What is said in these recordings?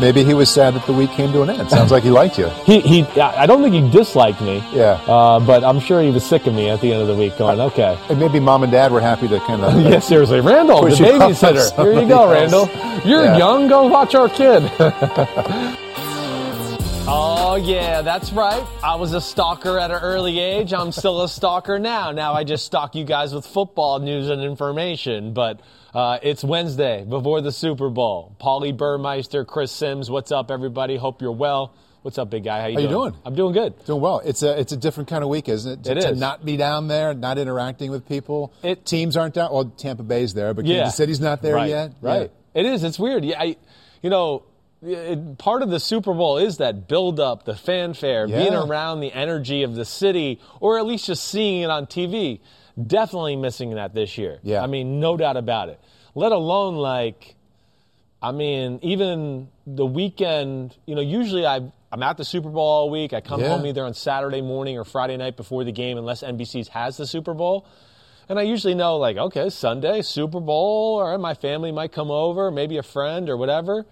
Maybe he was sad that the week came to an end. Sounds like he liked you. He, he, I don't think he disliked me. Yeah. Uh, but I'm sure he was sick of me at the end of the week going, okay. And maybe mom and dad were happy to kind of. yeah, seriously. Randall, the Push you off babysitter. Here you go, somebody Randall. You're Yeah. young. Go watch our kid. Oh, yeah, that's right. I was a stalker at an early age. I'm still a stalker now. Now I just stalk you guys with football news and information. But uh, it's Wednesday before the Super Bowl. Paulie Burmeister, Chris Sims, what's up, everybody? Hope you're well. What's up, big guy? How you How you doing? doing? I'm doing good. Doing well. It's a it's a different kind of week, isn't it? To, It to not be down there, not interacting with people. It- Teams aren't down. Well, Tampa Bay's there, but Yeah. Kansas City's not there right, yet. Right. It is. It's weird. Yeah, I, you know, it, part of the Super Bowl is that build up, the fanfare, Yeah. being around the energy of the city, or at least just seeing it on TV. Definitely missing that this year. Yeah. I mean, no doubt about it. Let alone like, I mean, even the weekend. You know, usually I. I'm at the Super Bowl all week. I come Yeah. home either on Saturday morning or Friday night before the game, unless NBC's has the Super Bowl. And I usually know, like, okay, Sunday, Super Bowl, or my family might come over, maybe a friend or whatever.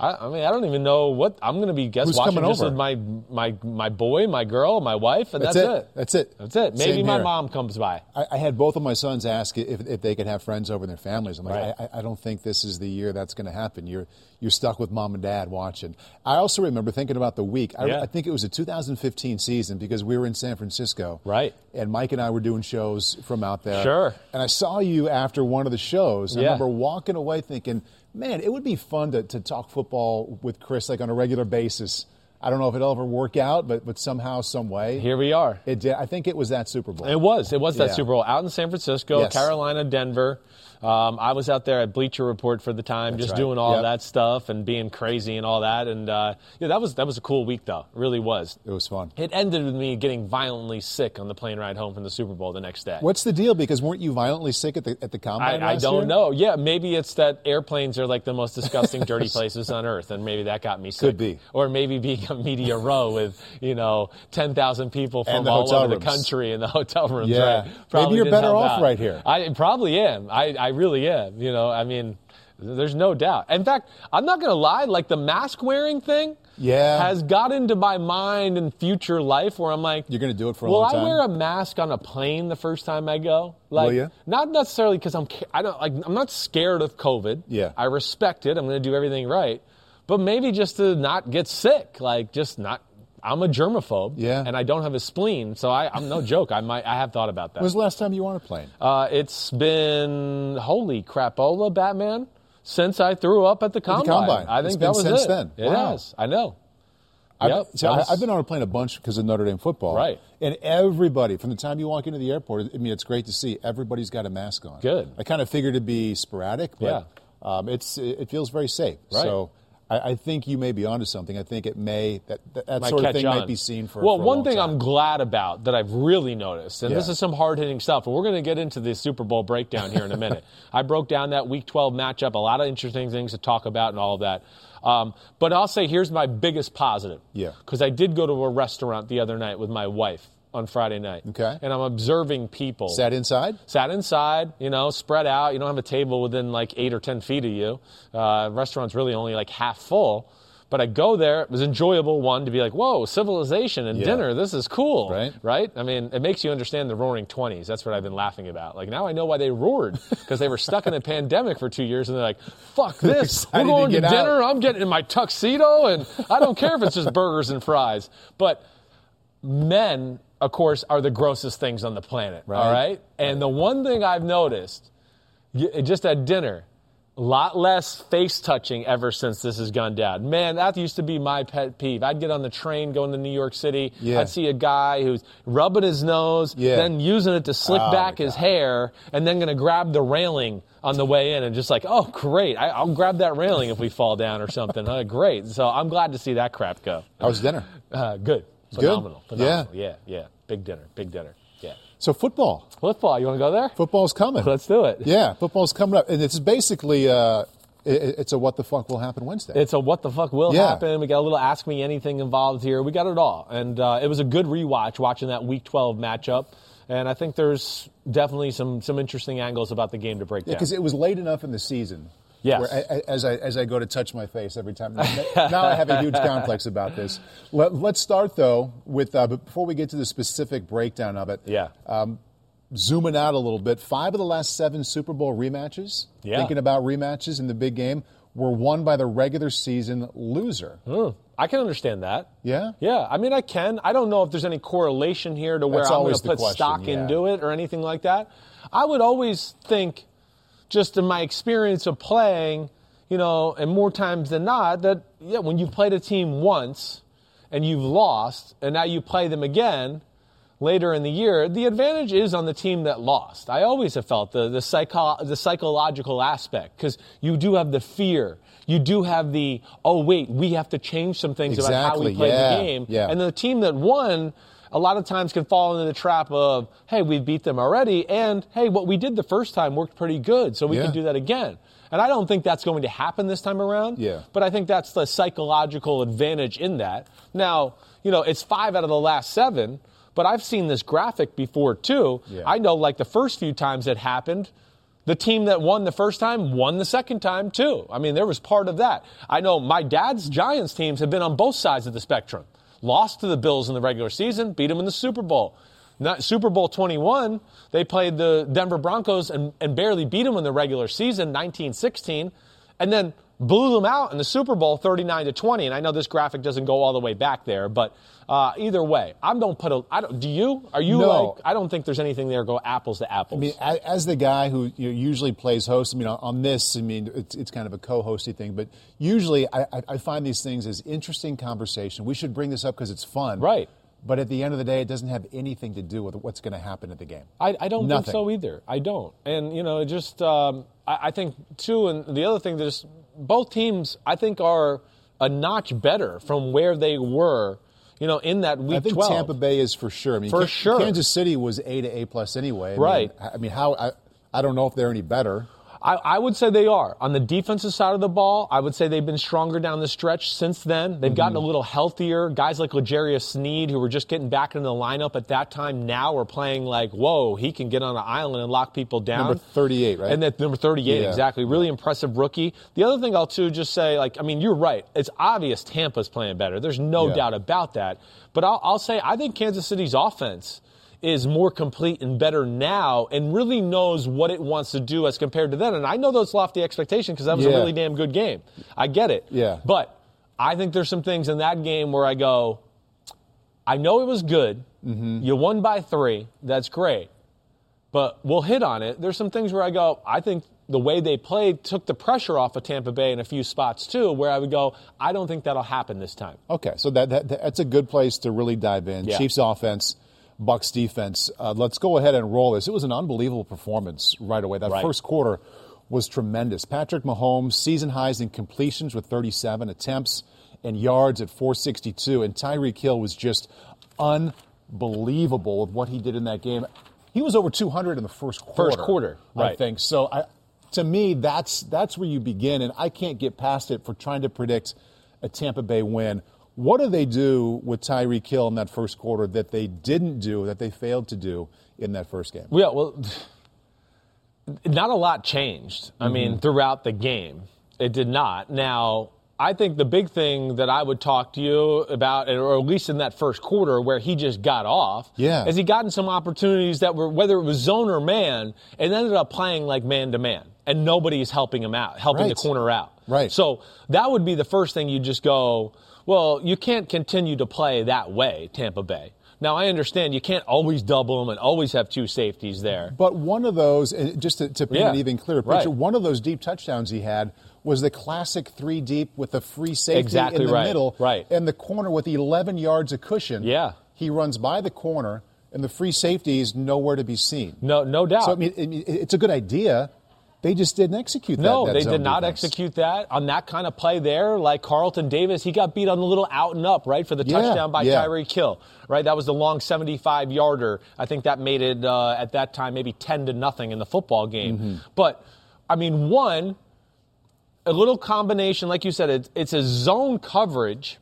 I, I mean, I don't even know what I'm going to be guest Who's watching coming just over? with my, my my boy, my girl, my wife, and That's, it. That's it. That's it. Maybe Same my here. mom comes by. I, I had both of my sons ask if, if they could have friends over and their families. I'm like, Right. I, I don't think this is the year that's going to happen. You're you're stuck with mom and dad watching. I also remember thinking about the week. I, Yeah. I think it was a 2015 season because we were in San Francisco. Right. And Mike and I were doing shows from out there. Sure. And I saw you after one of the shows. I Yeah. remember walking away thinking, man, it would be fun to, to talk football with Chris like on a regular basis. I don't know if it'll ever work out, but but somehow, some way, Here we are. it did. I think it was that Super Bowl. It was. It was that Yeah. Super Bowl out in San Francisco, Yes. Carolina, Denver. Um, I was out there at Bleacher Report for the time, That's just right. doing all Yep. that stuff and being crazy and all that. And uh, yeah, that was that was a cool week though. It really was. It was fun. It ended with me getting violently sick on the plane ride home from the Super Bowl the next day. What's the deal? Because weren't you violently sick at the at the combine? I, I don't year? know. Yeah, maybe it's that airplanes are like the most disgusting, dirty places on earth, and maybe that got me sick. Could be. Or maybe being a media row with you know ten thousand people from all over rooms. the country in the hotel rooms. Yeah. Right? Maybe you're better off out. right here. I probably am. I, I really am. You know, I mean. There's no doubt. In fact, I'm not going to lie. Like the mask wearing thing, Yeah. has got into my mind in future life where I'm like, You're gonna do it for a Will long I wear a mask on a plane the first time I go? Like, ya? not necessarily because I'm. I don't like. I'm not scared of COVID. Yeah. I respect it. I'm going to do everything right, but maybe just to not get sick. Like, just not. I'm a germaphobe. Yeah. And I don't have a spleen, so I, I'm no joke. I might. I have thought about that. Was the last time you were on a plane? Uh, it's been holy crapola, Batman, since I threw up at the combine. combine. I It's think been that was since it. then. It Wow. has. I know. I've, Yep, so I- was- I've been on a plane a bunch because of Notre Dame football. Right. And everybody, from the time you walk into the airport, I mean, it's great to see everybody's got a mask on. Good. I kind of figured it'd be sporadic, but um, it's it feels very safe. Right. So I, I think you may be onto something. I think it may that that, that sort of thing on. might be seen for. Well, for one thing time. I'm glad about that I've really noticed, and this is some hard hitting stuff, And we're going to get into the Super Bowl breakdown here in a minute. I broke down that Week 12 matchup, a lot of interesting things to talk about, and all of that. Um, but I'll say here's my biggest positive. Yeah. Because I did go to a restaurant the other night with my wife on Friday night. Okay. And I'm observing people. sat inside. Sat inside, you know, spread out. You don't have a table within like eight or ten feet of you. Uh, restaurant's really only like half full. But I go there, it was enjoyable, one, to be like, whoa, civilization and Yeah. dinner, this is cool. Right. Right? I mean, it makes you understand the roaring 20s. That's what I've been laughing about. Like, now I know why they roared, because they were stuck in a pandemic for two years, and they're like, fuck this. We're excited to going to, get out. dinner, I'm getting in my tuxedo, and I don't care if it's just burgers and fries. But men, of course, are the grossest things on the planet. All Right. right? And the one thing I've noticed, just at dinner, a lot less face touching ever since this has gone down. Man, that used to be my pet peeve. I'd get on the train going to New York City. Yeah. I'd see a guy who's rubbing his nose, Yeah. then using it to slick Oh, back his God. hair, and then going to grab the railing on the way in and just like, oh, great. I, I'll grab that railing if we fall down or something. Huh, great. So I'm glad to see that crap go. How was dinner? Uh, good. Good? Phenomenal. Yeah. Phenomenal. Yeah. Yeah. Big dinner. Big dinner. Yeah. So football. Football. You want to go there? Football's coming. Let's do it. Yeah, football's coming up, and it's basically uh, it's a what the fuck will happen Wednesday. It's a what the fuck will Yeah. happen. We got a little ask me anything involved here. We got it all, and uh, it was a good rewatch watching that Week 12 matchup. And I think there's definitely some some interesting angles about the game to break down. because it was late enough in the season. Yes. A- as I as I go to touch my face every time. now I have a huge complex about this. Let, us start though with uh, but before we get to the specific breakdown of it. yeah. Zooming out a little bit, five of the last seven Super Bowl rematches. Yeah. Thinking about rematches in the big game were won by the regular season loser. Hmm. I can understand that. Yeah. Yeah, I mean, I can. I don't know if there's any correlation here to where That's I'm going always to put question, stock yeah. into it or anything like that. I would always think, just in my experience of playing, you know, and more times than not, that yeah, when you've played a team once and you've lost, and now you play them again later in the year, the advantage is on the team that lost. I always have felt the the, psycho- the psychological aspect because you do have the fear. You do have the oh wait, we have to change some things about how we play yeah, the game. yeah. And the team that won a lot of times can fall into the trap of, hey, we beat them already, and hey, what we did the first time worked pretty good, so we Yeah. can do that again. And I don't think that's going to happen this time around. Yeah. But I think that's the psychological advantage in that. Now, you know, it's five out of the last seven, but I've seen this graphic before too. Yeah. I know like the first few times it happened, the team that won the first time won the second time too. I mean, there was part of that. I know my dad's Giants teams have been on both sides of the spectrum. Lost to the Bills in the regular season, beat them in the Super Bowl. Not Super Bowl 21, they played the Denver Broncos and, and barely beat them in the regular season, 1916, and then blew them out in the Super Bowl 39 to 20. And I know this graphic doesn't go all the way back there, but uh, either way, I don't put a. I don't. Do you? Are you No. like? I don't think there's anything there go apples to apples. I mean, as the guy who you know, usually plays host, I mean, on- this, I mean, it's, it's kind of a co-hosty thing, but usually I, I- I find these things as interesting conversation. We should bring this up because it's fun, Right. But at the end of the day, it doesn't have anything to do with what's going to happen at the game. I, I don't Nothing. think so either. I don't. And, you know, it just, um, I, I think, too, and the other thing is, both teams, I think, are a notch better from where they were, you know, in that week I think 12. Tampa Bay is for sure. I mean, For sure. Kansas City was A to A plus anyway. I Right. Mean, I I mean, how? I, I don't know if they're any better. I, I would say they are. On the defensive side of the ball, I would say they've been stronger down the stretch since then. They've gotten a Mm-hmm. little healthier. Guys like L'Jarius Sneed, who were just getting back into the lineup at that time, now are playing like, whoa, he can get on an island and lock people down. Number 38, right? And that number 38, Yeah. exactly. Really impressive rookie. The other thing I'll too just say, like, I mean, you're right. It's obvious Tampa's playing better. There's no Yeah. doubt about that. But I'll, I'll say I think Kansas City's offense is more complete and better now and really knows what it wants to do as compared to then. And I know those lofty expectations because that was Yeah. a really damn good game. I get it. Yeah. But I think there's some things in that game where I go, I know it was good. Mm-hmm. You won by three. That's great. But we'll hit on it. There's some things where I go, I think the way they played took the pressure off of Tampa Bay in a few spots too, where I would go, I don't think that'll happen this time. Okay, so that, that that's a good place to really dive in. Yeah. Chiefs offense, Bucks defense. Uh, let's go ahead and roll this. It was an unbelievable performance right away. That Right. first quarter was tremendous. Patrick Mahomes season highs in completions with 37 attempts and yards at 462, and Tyreek Hill was just unbelievable with what he did in that game. He was over 200 in the first quarter. First quarter, I right. think so. I, to me, that's that's where you begin, and I can't get past it for trying to predict a Tampa Bay win. What do they do with Tyreek Hill in that first quarter that they didn't do, that they failed to do in that first game? Yeah, well, not a lot changed. I mm-hmm. mean, throughout the game, it did not. Now, I think the big thing that I would talk to you about, or at least in that first quarter where he just got off, Yeah. is he gotten some opportunities that were, whether it was zone or man, and ended up playing like man to man, and nobody's helping him out, helping Right. the corner out. Right. So that would be the first thing you just go, well, you can't continue to play that way, Tampa Bay. Now I understand you can't always double them and always have two safeties there. But one of those, just to, to paint Yeah. an even clearer Right. one of those deep touchdowns he had was the classic three deep with the free safety Exactly in the right. middle, Right. and the corner with 11 yards of cushion. Yeah. he runs by the corner, and the free safety is nowhere to be seen. No, no doubt. So I mean, it's a good idea. They just didn't execute that. No, that they did not defense. execute that on that kind of play there. Like Carlton Davis, he got beat on the little out and up, right, for the Yeah, touchdown by yeah. Tyreek Hill, right? That was the long 75 yarder. I think that made it uh, at that time maybe 10 to nothing in the football game. Mm-hmm. But I mean, one, a little combination, like you said, it's, it's a zone coverage.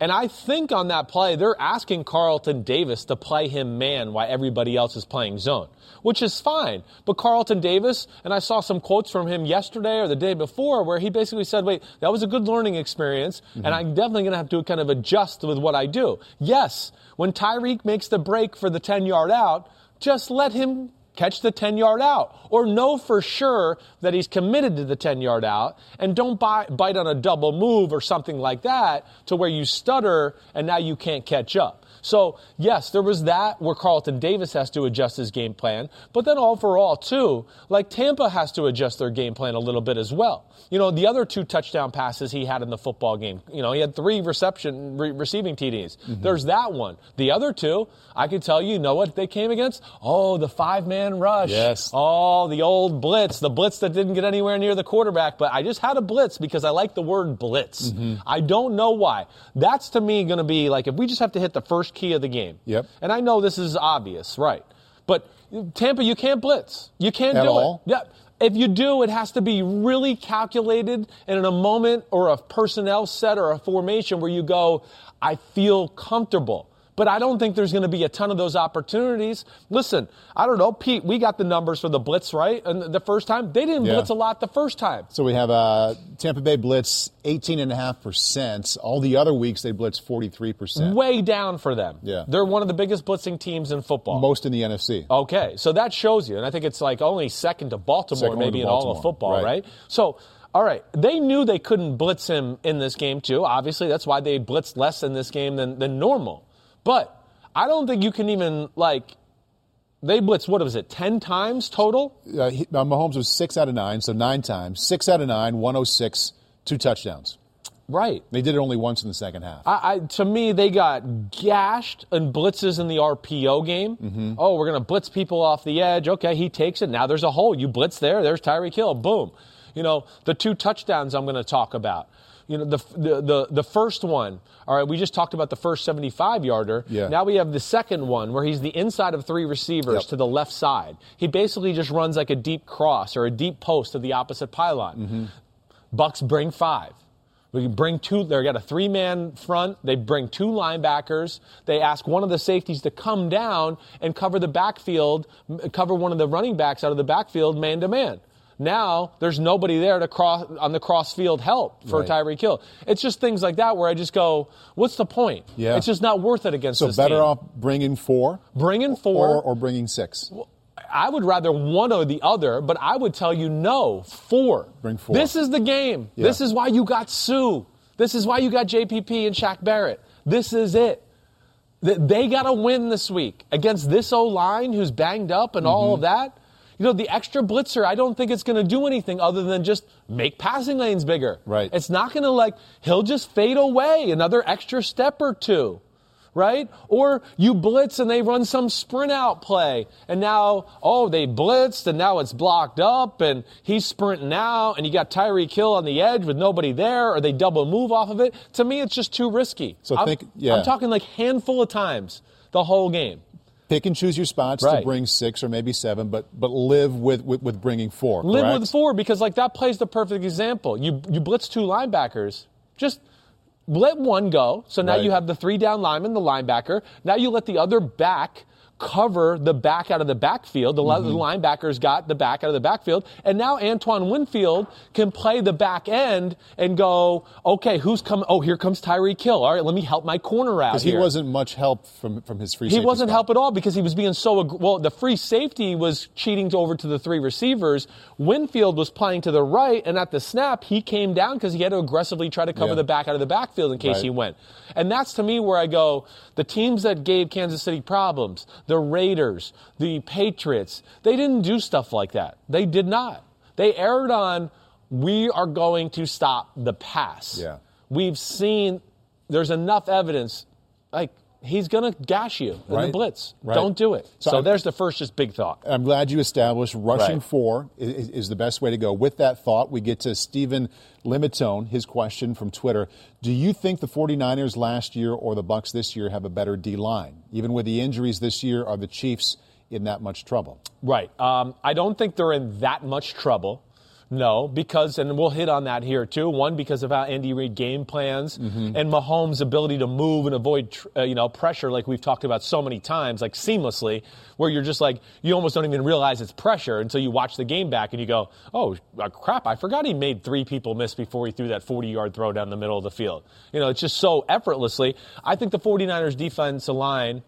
And I think on that play, they're asking Carlton Davis to play him man while everybody else is playing zone, which is fine. But Carlton Davis, and I saw some quotes from him yesterday or the day before where he basically said, wait, that was a good learning experience, and mm-hmm. I'm definitely going to have to kind of adjust with what I do. Yes, when Tyreek makes the break for the 10 yard out, just let him catch the 10 yard out or know for sure that he's committed to the 10 yard out and don't buy, bite on a double move or something like that to where you stutter and now you can't catch up. So, yes, there was that where Carlton Davis has to adjust his game plan, but then overall, too, like Tampa has to adjust their game plan a little bit as well. You know, the other two touchdown passes he had in the football game, you know, he had three reception re- receiving TDs. There's that one. The other two, I can tell you, you know what they came against? Oh, the five man rush. Yes. Oh, the old blitz, the blitz that didn't get anywhere near the quarterback, but I just had a blitz because I like the word blitz. Mm-hmm. I don't know why. That's to me going to be like if we just have to hit the first key of the game. Yep. And I know this is obvious, right? But Tampa, you can't blitz. You can't At do all? it. Yeah. If you do, it has to be really calculated and in a moment or a personnel set or a formation where you go, I feel comfortable. But I don't think there's going to be a ton of those opportunities. Listen, I don't know, Pete, we got the numbers for the blitz, right? And the first time, they didn't Yeah. blitz a lot the first time. So we have uh, Tampa Bay blitz 18.5%. All the other weeks they blitz 43%. Way down for them. Yeah. They're one of the biggest blitzing teams in football. Most in the NFC. Okay, so that shows you, and I think it's like only second to Baltimore, Second maybe to in all of football, right. right? So, all right, they knew they couldn't blitz him in this game too. Obviously, that's why they blitzed less in this game than, than normal. But I don't think you can even like. They blitz what was it, ten times total? Uh, he, uh, Mahomes was six out of nine, so nine times. Six out of nine, 106, two touchdowns. Right. They did it only once in the second half. I, I, to me, they got gashed in blitzes in the RPO game. Mm-hmm. Oh, we're going to blitz people off the edge. Okay, he takes it. Now there's a hole. You blitz there. There's Tyreek Hill Boom. You know, the two touchdowns I'm going to talk about. You know, the, the, the, the first one, all right, we just talked about the first 75 yarder. Yeah. Now we have the second one where he's the inside of three receivers Yep. to the left side. He basically just runs like a deep cross or a deep post to the opposite pylon. Mm-hmm. Bucks bring five. We can bring two. They got a three-man front. They bring two linebackers. They ask one of the safeties to come down and cover the backfield, cover one of the running backs out of the backfield, man to man. Now there's nobody there to cross on the cross field help for Right. Tyreek Hill. It's just things like that where I just go, what's the point? Yeah. It's just not worth it against this. so better team. off bringing four bringing four. or, or bringing six. I would rather one or the other, but I would tell you no, four. Bring four. This is the game. Yeah. This is why you got Suh. This is why you got JPP and Shaq Barrett. This is it. Th- They got to win this week against this O line who's banged up and all of Mm-hmm. that. You know, the extra blitzer, I don't think it's going to do anything other than just make passing lanes bigger. Right. It's not going to like, he'll just fade away another extra step or two right? Or you blitz and they run some sprint out play. And now, oh, they blitzed and now it's blocked up and he's sprinting out and you got Tyreek Hill on the edge with nobody there or they double move off of it. To me, it's just too risky. So I'm, think- yeah. I'm talking like handful of times the whole game. Pick and choose your spots Right. to bring six or maybe seven, but but live with with, with bringing four. Live correct? with four because like that plays the perfect example. You you blitz two linebackers, just let one go. So now Right. you have the three down lineman, the linebacker. Now you let the other back cover the back out of the backfield. The, mm-hmm. linebackers got the back out of the backfield. And now Antoine Winfield can play the back end and go, okay, who's coming? Oh, here comes Tyreek Hill. All right, let me help my corner out. Because he wasn't much help from, from his free safety. He wasn't spot. help at all because he was being so, well, the free safety was cheating over to the three receivers. Winfield was playing to the right, and at the snap, he came down because he had to aggressively try to cover yeah. the back out of the backfield in case right. he went. And that's to me where I go, the teams that gave Kansas City problems, the Raiders, the Patriots, they didn't do stuff like that. They did not. They erred on, we are going to stop the pass. Yeah. We've seen, there's enough evidence, like, he's going to gash you in right. the blitz. Right. Don't do it. So, so there's the first just big thought. I'm glad you established rushing right. four is, is, the best way to go. With that thought, we get to Stephen Limitone, his question from Twitter. Do you think the 49ers last year or the Bucks this year have a better D line? Even with the injuries this year, are the Chiefs in that much trouble? Right. Um, I don't think they're in that much trouble. No, because, and we'll hit on that here too. One, because of how Andy Reid game plans mm-hmm. and Mahomes' ability to move and avoid, uh, you know, pressure, like we've talked about so many times, like seamlessly, where you're just like, you almost don't even realize it's pressure until you watch the game back and you go, oh, uh, crap, I forgot he made three people miss before he threw that 40 yard throw down the middle of the field. You know, it's just so effortlessly. I think the 49ers defensive line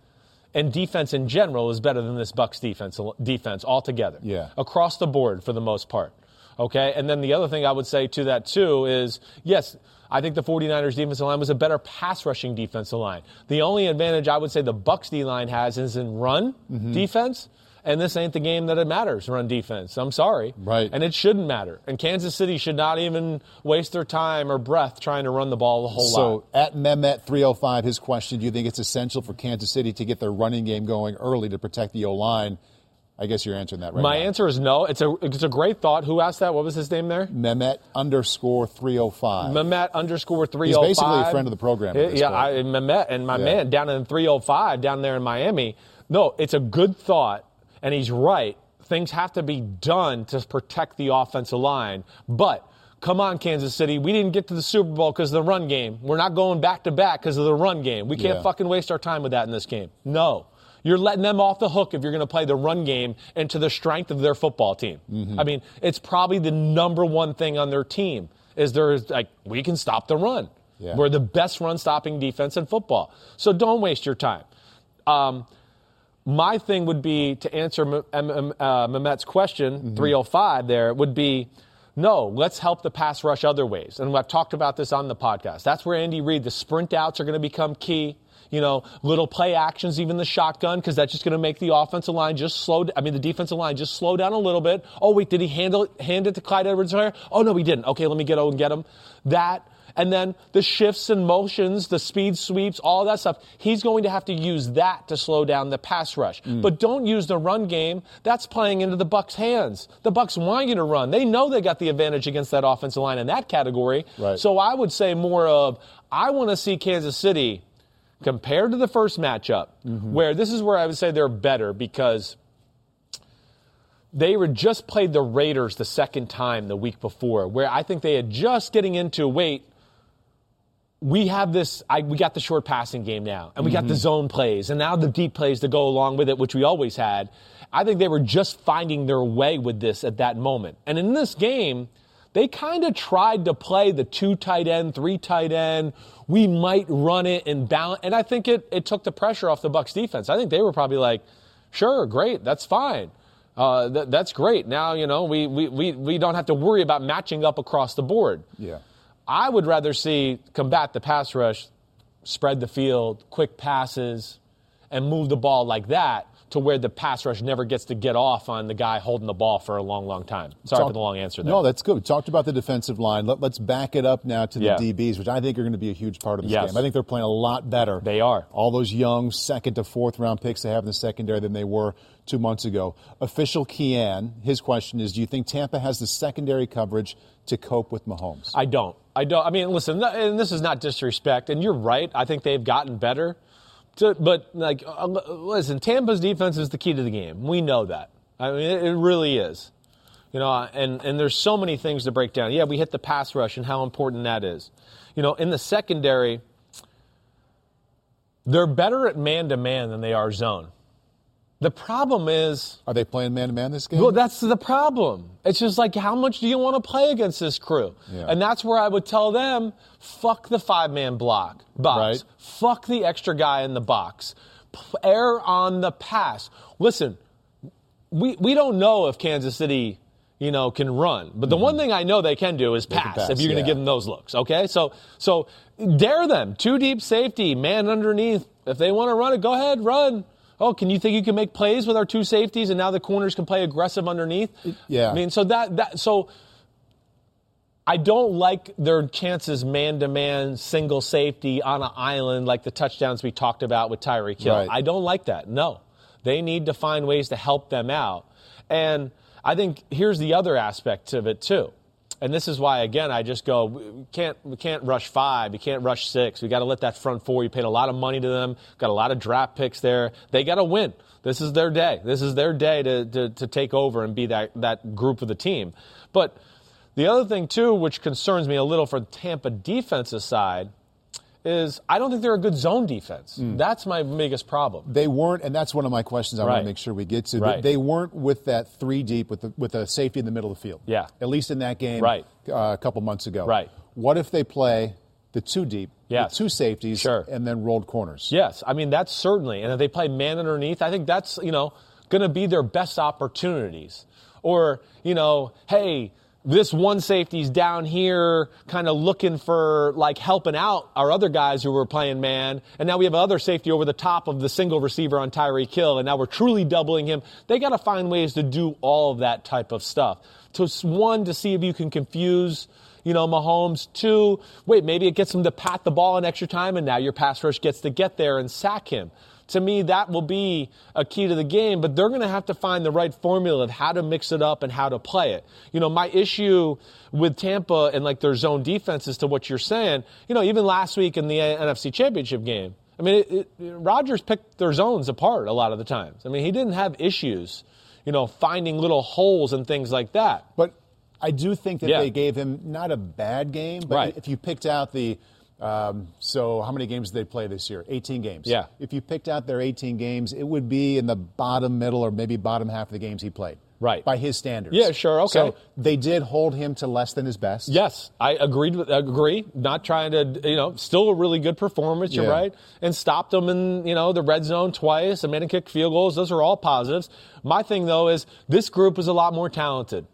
and defense in general is better than this Bucks defense defense altogether. Yeah. Across the board for the most part. Okay. And then the other thing I would say to that too is yes, I think the 49ers defensive line was a better pass rushing defensive line. The only advantage I would say the Bucks D line has is in run mm-hmm. defense. And this ain't the game that it matters, run defense. I'm sorry. Right. And it shouldn't matter. And Kansas City should not even waste their time or breath trying to run the ball a whole so, lot. So at Mehmet305, his question, do you think it's essential for Kansas City to get their running game going early to protect the O line? I guess you're answering that right My now. answer is no. It's a it's a great thought. Who asked that? What was his name there? Mehmet underscore 305. Mehmet underscore 305. He's basically a friend of the program. yeah, I, Mehmet and my yeah. man down in 305 down there in Miami. No, it's a good thought, and he's right. Things have to be done to protect the offensive line, but come on, Kansas City. We didn't get to the Super Bowl because of the run game. We're not going back to back because of the run game. We can't yeah. fucking waste our time with that in this game. No. You're letting them off the hook if you're going to play the run game and to the strength of their football team. Mm-hmm. I mean, it's probably the number one thing on their team is they're like, we can stop the run. Yeah. We're the best run stopping defense in football. So don't waste your time. Um, my thing would be to answer M- M- uh, Mehmet's question, mm-hmm. 305 there, would be no, let's help the pass rush other ways. And I've talked about this on the podcast. That's where Andy Reid, the sprint outs are going to become key you know, little play actions, even the shotgun, because that's just going to make the offensive line just slow. I mean, the defensive line just slow down a little bit. Oh wait, did he handle hand it to Clyde Edwards-Helaire? Oh no, he didn't. Okay, let me get out and get him. That and then the shifts and motions, the speed sweeps, all that stuff. He's going to have to use that to slow down the pass rush. Mm. But don't use the run game. That's playing into the Bucks' hands. The Bucks want you to run. They know they got the advantage against that offensive line in that category. Right. So I would say more of I want to see Kansas City compared to the first matchup, mm-hmm. where this is where I would say they're better because they were just played the Raiders the second time the week before, where I think they had just getting into wait. We have this. I, we got the short passing game now, and we mm-hmm. got the mm-hmm. zone plays, and now the deep plays to go along with it, which we always had. I think they were just finding their way with this at that moment. And in this game, they kind of tried to play the two tight end, three tight end, we might run it and balance. And I think it, it took the pressure off the Bucks defense. I think they were probably like, sure, great, that's fine. Uh, th- that's great. Now, you know, we, we, we, we don't have to worry about matching up across the board. Yeah. I would rather see combat the pass rush, spread the field, quick passes, and move the ball like that to where the pass rush never gets to get off on the guy holding the ball for a long, long time. Sorry Talk, for the long answer there. No, that's good. We talked about the defensive line. Let, us back it up now to the yeah. DBs, which I think are going to be a huge part of this yes. game. I think they're playing a lot better. They are. All those young second to fourth round picks they have in the secondary than they were two months ago. Official Kian, his question is, do you think Tampa has the secondary coverage to cope with Mahomes? I don't. I don't. I mean, listen, and this is not disrespect, and you're right. I think they've gotten better. To, but like, uh, listen, Tampa's defense is the key to the game. We know that. I mean, it, it really is. You know, and and there's so many things to break down. Yeah, we hit the pass rush and how important that is. You know, in the secondary, they're better at man to man than they are zone. The problem is. Are they playing man to man this game? Well, that's the problem. It's just like, how much do you want to play against this crew? Yeah. And that's where I would tell them fuck the five man block box. Right. Fuck the extra guy in the box. Err on the pass. Listen, we, we don't know if Kansas City, you know, can run. But the mm-hmm. one thing I know they can do is pass, pass, if you're going to give them those looks. Okay, so so dare them. Two deep safety, man underneath. If they want to run it, go ahead, run. Oh, can you think you can make plays with our two safeties, and now the corners can play aggressive underneath? Yeah. I mean, so that that so. I don't like their chances man to man, single safety on an island like the touchdowns we talked about with Tyreek Hill. Right. I don't like that. No. They need to find ways to help them out. And I think here's the other aspect of it too. And this is why again I just go we can't we can't rush 5, we can't rush 6. We got to let that front four. You paid a lot of money to them, got a lot of draft picks there. They got to win. This is their day. This is their day to, to, to take over and be that, that group of the team. But the other thing, too, which concerns me a little for Tampa defensive side, is I don't think they're a good zone defense. Hmm. That's my biggest problem. They weren't, and that's one of my questions I want to make sure we get to. Right. They weren't with that three deep with the, with a safety in the middle of the field. Yeah. At least in that game Right. uh, a couple months ago. Right. What if they play the two deep, Yes. with two safeties, Sure. and then rolled corners? Yes, I mean that's certainly, and if they play man underneath, I think that's you know going to be their best opportunities. Or you know, hey, this one safety's down here, kind of looking for like helping out our other guys who were playing man, and now we have another safety over the top of the single receiver on Tyreek Hill. and now we're truly doubling him. They got to find ways to do all of that type of stuff. To one, to see if you can confuse you know, Mahomes. Two, wait, maybe it gets him to pat the ball in extra time, and now your pass rush gets to get there and sack him. To me, that will be a key to the game, but they're going to have to find the right formula of how to mix it up and how to play it. You know, my issue with Tampa and like their zone defense is to what you're saying. You know, even last week in the NFC Championship game, I mean, it, it, Rodgers picked their zones apart a lot of the times. I mean, he didn't have issues, you know, finding little holes and things like that. But I do think that Yeah. they gave him not a bad game, but Right. if you picked out the um, so how many games did they play this year? 18 games. Yeah. If you picked out their 18 games, it would be in the bottom middle or maybe bottom half of the games he played. Right. By his standards. Yeah, sure, okay. So they did hold him to less than his best. Yes, I agreed with agree. Not trying to, you know, still a really good performance. You're Yeah. right, and stopped them in, you know, the red zone twice. and made him kick field goals. Those are all positives. My thing though is this group is a lot more talented,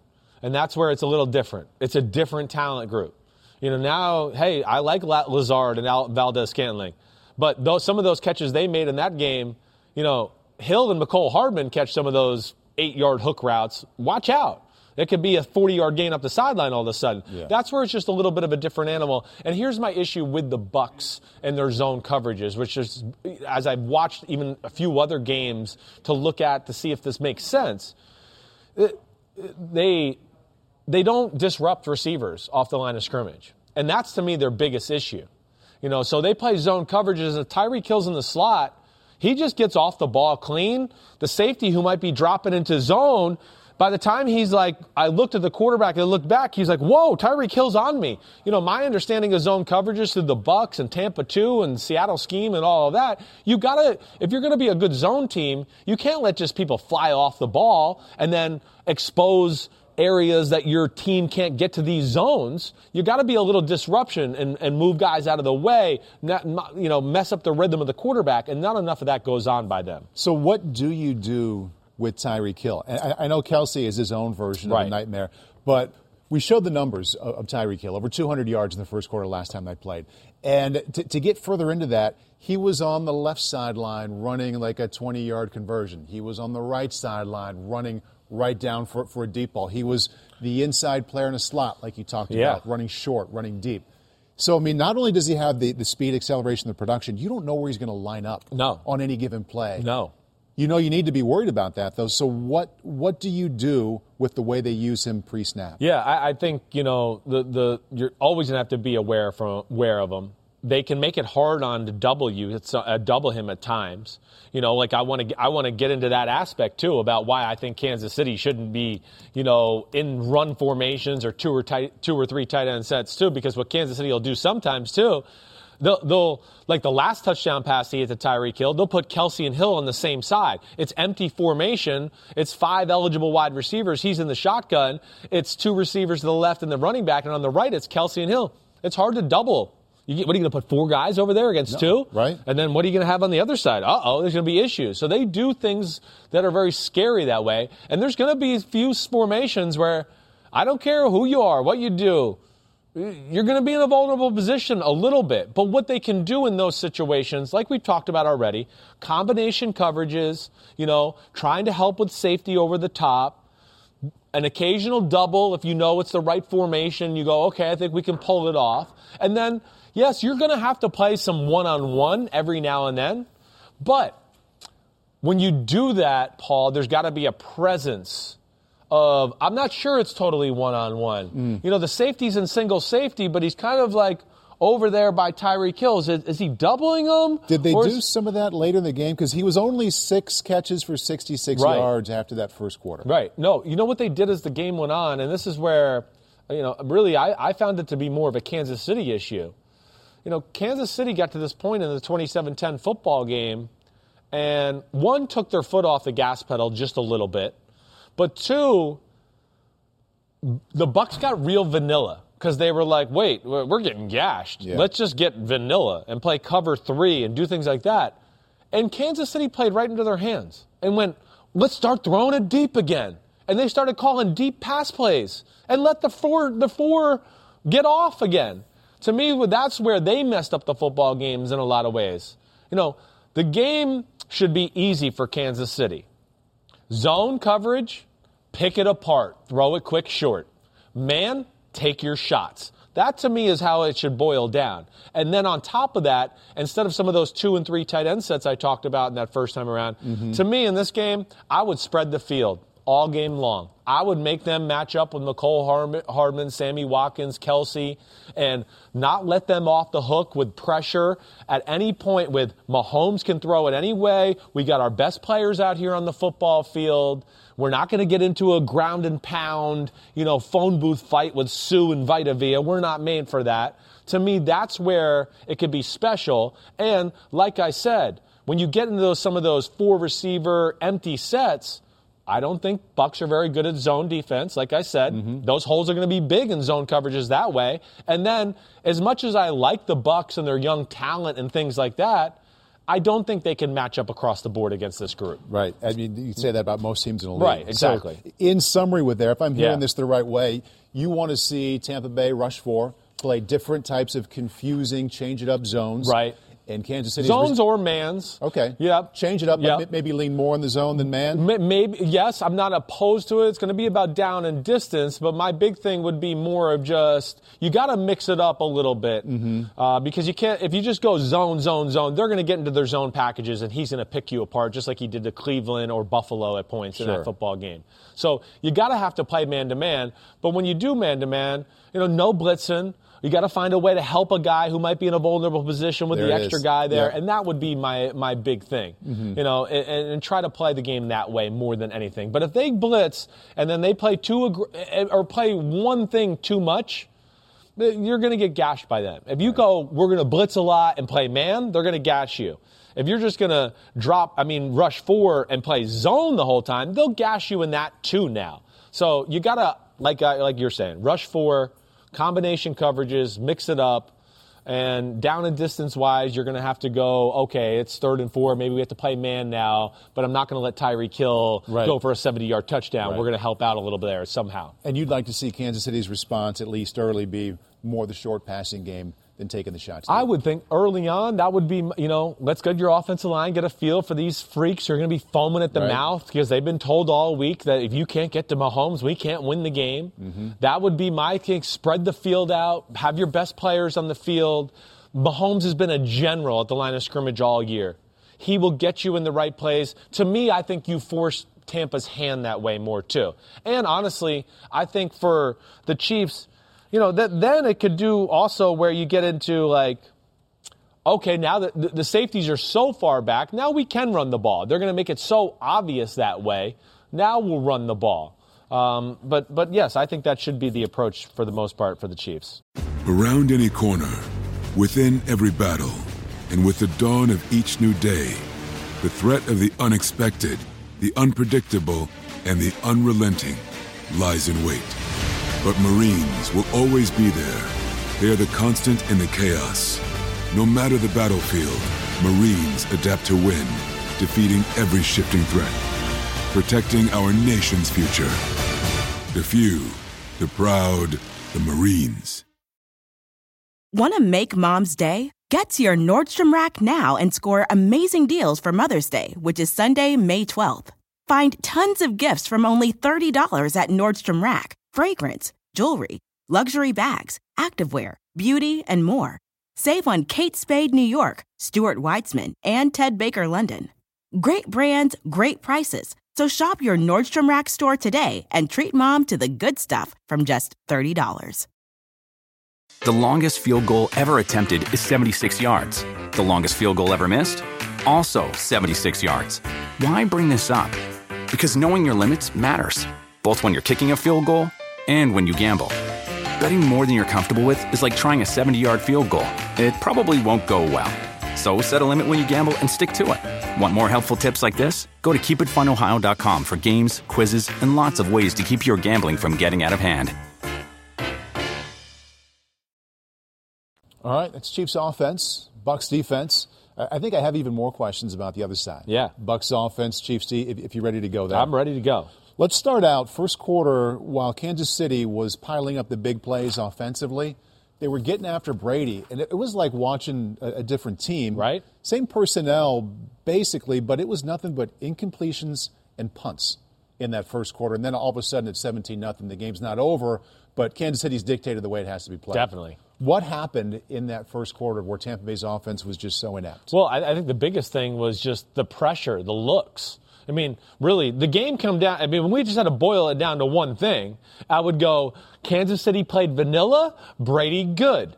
and that's where it's a little different. It's a different talent group. You know, now, hey, I like Lazard and Al- Valdes-Scantling, but those, some of those catches they made in that game, you know, Hill and Mecole Hardman catch some of those eight-yard hook routes. Watch out. It could be a 40 yard gain up the sideline all of a sudden. Yeah. That's where it's just a little bit of a different animal. And here's my issue with the Bucks and their zone coverages, which is as I've watched even a few other games to look at to see if this makes sense. Eh, eh, they they don't disrupt receivers off the line of scrimmage. And that's to me their biggest issue. You know, so they play zone coverages. If Tyreek Hill's in the slot, he just gets off the ball clean. The safety who might be dropping into zone, by the time he's like, I looked at the quarterback and looked back, he's like, whoa, Tyreek Hill's on me. You know, my understanding of zone coverages through the Bucks and Tampa 2 and Seattle scheme and all of that, you gotta, if you're gonna be a good zone team, you can't let just people fly off the ball and then expose areas that your team can't get to these zones, you got to be a little disruption and, and move guys out of the way, not, not, you know, mess up the rhythm of the quarterback, and not enough of that goes on by them. So what do you do with Tyreek Hill? I, I know Kelce is his own version of a nightmare, but we showed the numbers of, of Tyreek Hill over 200 yards in the first quarter last time they played, and to, to get further into that, he was on the left sideline running like a 20-yard conversion. He was on the right sideline running right down for, for a deep ball. He was the inside player in a slot, like you talked Yeah. about, running short, running deep. So, I mean, not only does he have the, the speed, acceleration, the production, you don't know where he's going to line up No. on any given play. No. You know you need to be worried about that though. So what what do you do with the way they use him pre-snap? Yeah, I, I think you know the the you're always gonna have to be aware from aware of them. They can make it hard on to double you, uh, double him at times. You know, like I want to I want to get into that aspect too about why I think Kansas City shouldn't be you know in run formations or two or tight, two or three tight end sets too, because what Kansas City will do sometimes too They'll, they'll like the last touchdown pass he hit to Tyreek Hill. They'll put Kelce and Hill on the same side. It's empty formation. It's five eligible wide receivers. He's in the shotgun. It's two receivers to the left and the running back, and on the right it's Kelce and Hill. It's hard to double. You, what are you going to put four guys over there against no, two? Right. And then what are you going to have on the other side? Uh oh, there's going to be issues. So they do things that are very scary that way. And there's going to be a few formations where I don't care who you are, what you do, you're going to be in a vulnerable position a little bit. But what they can do in those situations, like we've talked about already, combination coverages, you know, trying to help with safety over the top, an occasional double if you know it's the right formation, you go, okay, I think we can pull it off. And then, yes, you're going to have to play some one on one every now and then. But when you do that, Paul, there's got to be a presence of I'm not sure it's totally one on one. You know, the safety's in single safety, but he's kind of like over there by Tyreek Hill. Is, is he doubling them? Did they do is- some of that later in the game? Because he was only six catches for 66 Right. yards after that first quarter. Right. No, you know what they did as the game went on, and this is where, you know, really I, I found it to be more of a Kansas City issue. You know, Kansas City got to this point in the 27 10 football game, and one took their foot off the gas pedal just a little bit, but two, the Bucks got real vanilla because they were like, wait, we're getting gashed. Yeah. Let's just get vanilla and play cover three and do things like that. And Kansas City played right into their hands and went, let's start throwing it deep again. And they started calling deep pass plays and let the four the four get off again. To me, that's where they messed up the football games in a lot of ways. You know, the game should be easy for Kansas City. Zone coverage, pick it apart, throw it quick short. Man, take your shots. That to me is how it should boil down. And then on top of that, instead of some of those two and three tight end sets I talked about in that first time around, mm-hmm. to me in this game, I would spread the field all game long. I would make them match up with Mecole Hardman, Sammy Watkins, Kelce, and not let them off the hook with pressure at any point. With Mahomes can throw it any way. We got our best players out here on the football field. We're not going to get into a ground and pound, you know, phone booth fight with Suh and Vita Vitavia. We're not made for that. To me, that's where it could be special. And like I said, when you get into those, some of those four receiver empty sets, I don't think Bucks are very good at zone defense. Like I said, mm-hmm. those holes are going to be big in zone coverages that way. And then, as much as I like the Bucks and their young talent and things like that, I don't think they can match up across the board against this group. Right. I mean, you say that about most teams in the league. Right, exactly. So, in summary, with there, if I'm hearing Yeah. this the right way, you want to see Tampa Bay rush four, play different types of confusing, change it up zones. Right. And Kansas City Zones or mans. Okay. Yep. Change it up. Yep. Maybe lean more in the zone than man. Maybe yes, I'm not opposed to it. It's going to be about down and distance, but my big thing would be more of just you got to mix it up a little bit uh, because you can't if you just go zone, zone, zone. They're going to get into their zone packages, and he's going to pick you apart just like he did to Cleveland or Buffalo at points in that football game. So you got to have to play man to man. But when you do man to man, you know, no blitzing. You got to find a way to help a guy who might be in a vulnerable position with There the extra is. guy there, Yeah. and that would be my my big thing. Mm-hmm. You know, and, and, try to play the game that way more than anything. But if they blitz and then they play two aggr- eh, or play one thing too much, eh, you're going to get gashed by them. If you go, we're going to blitz a lot and play man, they're going to gash you. If you're just going to drop, I mean, rush four and play zone the whole time, they'll gash you in that too now. So you got to, like, I- like you're saying, rush four, combination coverages, mix it up. And down and distance wise, you're going to have to go, okay, it's third and four. Maybe we have to play man now, but I'm not going to let Tyreek Hill Right. go for a 70 yard touchdown. Right. We're going to help out a little bit there somehow. And you'd like to see Kansas City's response, at least early, be more the short passing game than taking the shots. I would think early on that would be, you know, let's get your offensive line, get a feel for these freaks who are going to be foaming at the Right. mouth because they've been told all week that if you can't get to Mahomes, we can't win the game. Mm-hmm. That would be my thing. Spread the field out, have your best players on the field. Mahomes has been a general at the line of scrimmage all year. He will get you in the right place. To me, I think you force Tampa's hand that way more too. And honestly, I think for the Chiefs, you know, that then it could do also where you get into like, okay, now that the, safeties are so far back, now we can run the ball. They're going to make it so obvious that way. Now we'll run the ball. Um, but but yes, I think that should be the approach for the most part for the Chiefs. Around any corner, Within every battle, and with the dawn of each new day, the threat of the unexpected, the unpredictable, and the unrelenting lies in wait. But Marines will always be there. They are the constant in the chaos. No matter the battlefield, Marines adapt to win, defeating every shifting threat, protecting our nation's future. The few, the proud, the Marines. Want to make mom's day? Get to your Nordstrom Rack now and score amazing deals for Mother's Day, which is Sunday, May 12th. Find tons of gifts from only $30 at Nordstrom Rack fragrance, jewelry, luxury bags, activewear, beauty, and more. Save on Kate Spade New York, Stuart Weitzman, and Ted Baker London. Great brands, great prices. So shop your Nordstrom Rack store today and treat mom to the good stuff from just $30. The longest field goal ever attempted is 76 yards. The longest field goal ever missed? Also 76 yards. Why bring this up? Because knowing your limits matters, both when you're kicking a field goal and when you gamble. Betting more than you're comfortable with is like trying a 70 yard field goal, it probably won't go well. So set a limit when you gamble and stick to it. Want more helpful tips like this? Go to keepitfunohio.com for games, quizzes, and lots of ways to keep your gambling from getting out of hand. All right, that's Chiefs offense, Bucks defense. I think I have even more questions about the other side. Yeah. Bucks offense, Chiefs D, if, if you're ready to go there. I'm ready to go. Let's start out first quarter while Kansas City was piling up the big plays offensively. They were getting after Brady, and it was like watching a, a different team. Right. Same personnel, basically, but it was nothing but incompletions and punts in that first quarter. And then all of a sudden it's 17 nothing. The game's not over, but Kansas City's dictated the way it has to be played. Definitely. What happened in that first quarter where Tampa Bay's offense was just so inept? Well, I, I think the biggest thing was just the pressure, the looks. I mean, really, the game come down. I mean, when we just had to boil it down to one thing, I would go Kansas City played vanilla, Brady good.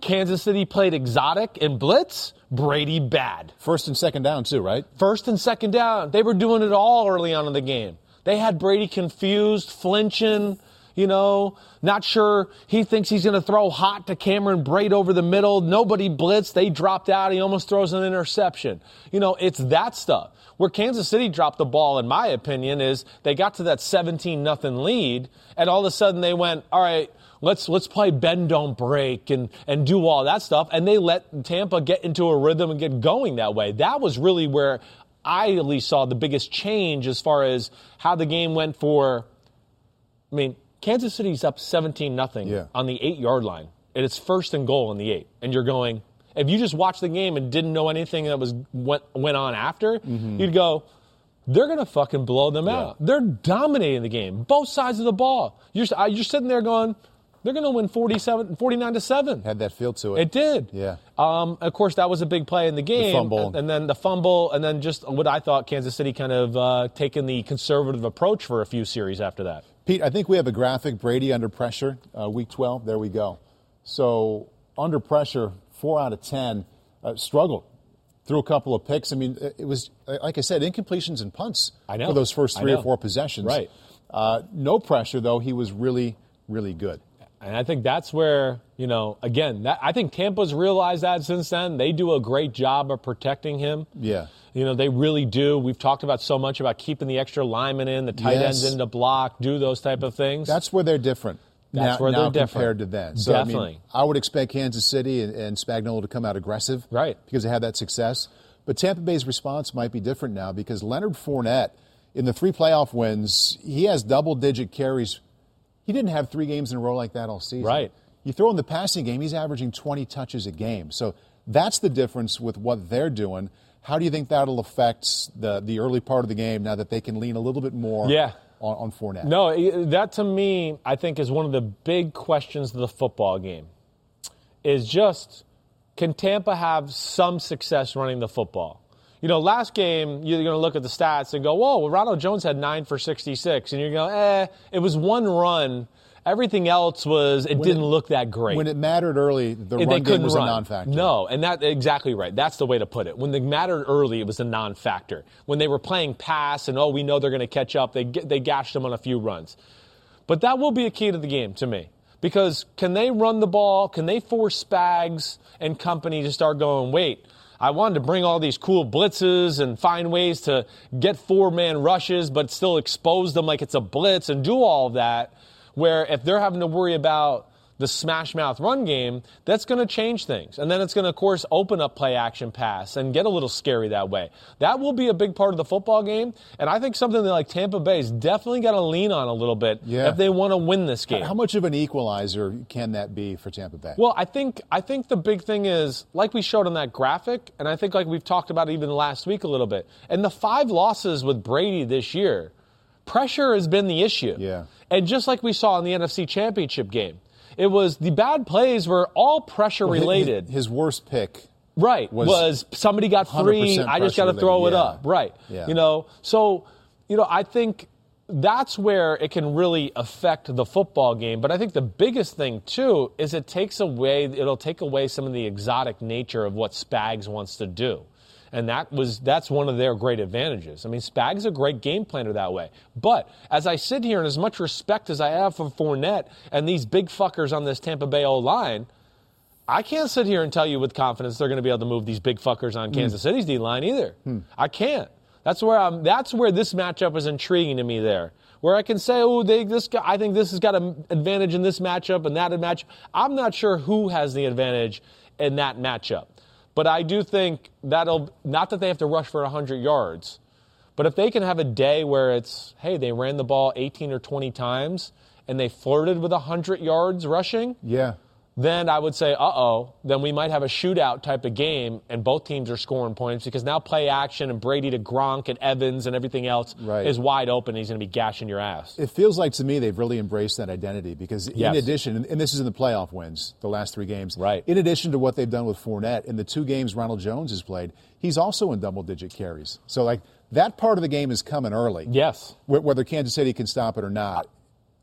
Kansas City played exotic and blitz, Brady bad. First and second down, too, right? First and second down. They were doing it all early on in the game. They had Brady confused, flinching, you know, not sure. He thinks he's going to throw hot to Cameron Brate over the middle. Nobody blitzed. They dropped out. He almost throws an interception. You know, it's that stuff. Where Kansas City dropped the ball, in my opinion, is they got to that 17 nothing lead, and all of a sudden they went, all right, let's let's play bend don't break and and do all that stuff, and they let Tampa get into a rhythm and get going that way. That was really where I at least saw the biggest change as far as how the game went for. I mean, Kansas City's up 17 nothing on the eight yard line, and it's first and goal on the eight, and you're going. If you just watched the game and didn't know anything that was went went on after, you'd go, they're gonna fucking blow them out. They're dominating the game, both sides of the ball. You're you're sitting there going, they're gonna win 47, 49 to seven. Had that feel to it. It did. Yeah. Um, of course, that was a big play in the game. The fumble. And, and then the fumble, and then just what I thought Kansas City kind of uh, taking the conservative approach for a few series after that. Pete, I think we have a graphic Brady under pressure, uh, week 12. There we go. So, under pressure, four out of 10, uh, struggled through a couple of picks. I mean, it was, uh, like I said, incompletions and punts for those first three or four possessions. Right. Uh, no pressure, though. He was really, really good. And I think that's where, you know, again, that, I think Tampa's realized that since then. They do a great job of protecting him. Yeah. You know, they really do. We've talked about so much about keeping the extra linemen in, the tight Yes. ends in to block, do those type of things. That's where they're different. That's now, where they're different. compared to then. So, I, mean, Definitely. I would expect Kansas City and, and Spagnuolo to come out aggressive, Right. Because they had that success. But Tampa Bay's response might be different now because Leonard Fournette, in the three playoff wins, he has double-digit carries. He didn't have three games in a row like that all season. Right. You throw in the passing game, he's averaging 20 touches a game. So that's the difference with what they're doing. How do you think that'll affect the the early part of the game now that they can lean a little bit more Yeah. On, on Fournette? No, that to me, I think is one of the big questions of the football game. Is just can Tampa have some success running the football? You know, last game you're going to look at the stats and go, "Whoa, well, Ronald Jones had nine for 66," and you're going, "Eh, it was one run. Everything else was it didn't look that great." When it mattered early, the they run game was run. a non-factor. No, and that exactly right. That's the way to put it. When they mattered early, it was a non-factor. When they were playing pass and oh, we know they're going to catch up, they they gashed them on a few runs. But that will be a key to the game to me Because can they run the ball? Can they force Spags and company to start going, wait, I wanted to bring all these cool blitzes and find ways to get four man rushes, but still expose them like it's a blitz and do all that. Where if they're having to worry about the smash mouth run game, that's going to change things. And then it's going to, of course, open up play action pass and get a little scary that way. That will be a big part of the football game. And I think something that like Tampa Bay is definitely got to lean on a little bit Yeah. if they want to win this game. How much of an equalizer can that be for Tampa Bay? Well, I think I think the big thing is like we showed on that graphic, and I think like we've talked about even last week a little bit. And the five losses with Brady this year, pressure has been the issue. Yeah. And just like we saw in the NFC Championship game, it was the bad plays were all pressure His- related. His, worst pick. Right. was Was, somebody got free, I just got to throw it up. Right. Yeah. You know, so, you know, I think that's where it can really affect the football game. But I think the biggest thing, too, is it takes away, it'll take away some of the exotic nature of what Spags wants to do. And that was that's one of their great advantages. I mean, Spag's a great game planner that way. But as I sit here, and as much respect as I have for Fournette and these big fuckers on this Tampa Bay O line, I can't sit here and tell you with confidence they're going to be able to move these big fuckers on hmm. Kansas City's D line either. Hmm. I can't. That's where I'm. That's where this matchup is intriguing to me. There, where I can say, oh, they, this guy. I think this has got an advantage in this matchup and that match. I'm not sure who has the advantage in that matchup, but I do think that'll not that they have to rush for 100 yards, but if they can have a day where it's, hey, they ran the ball 18 or 20 times and they flirted with 100 yards rushing Yeah. Then I would say, uh oh, then we might have a shootout type of game, and both teams are scoring points because now play action and Brady to Gronk and Evans and everything else Right. is wide open. He's going to be gashing your ass. It feels like to me they've really embraced that identity because in addition, and- this is in the playoff wins, the last three games. Right. In addition to what they've done with Fournette in the two games Ronald Jones has played, he's also in double-digit carries. So like that part of the game is coming early. Yes. Whether Kansas City can stop it or not,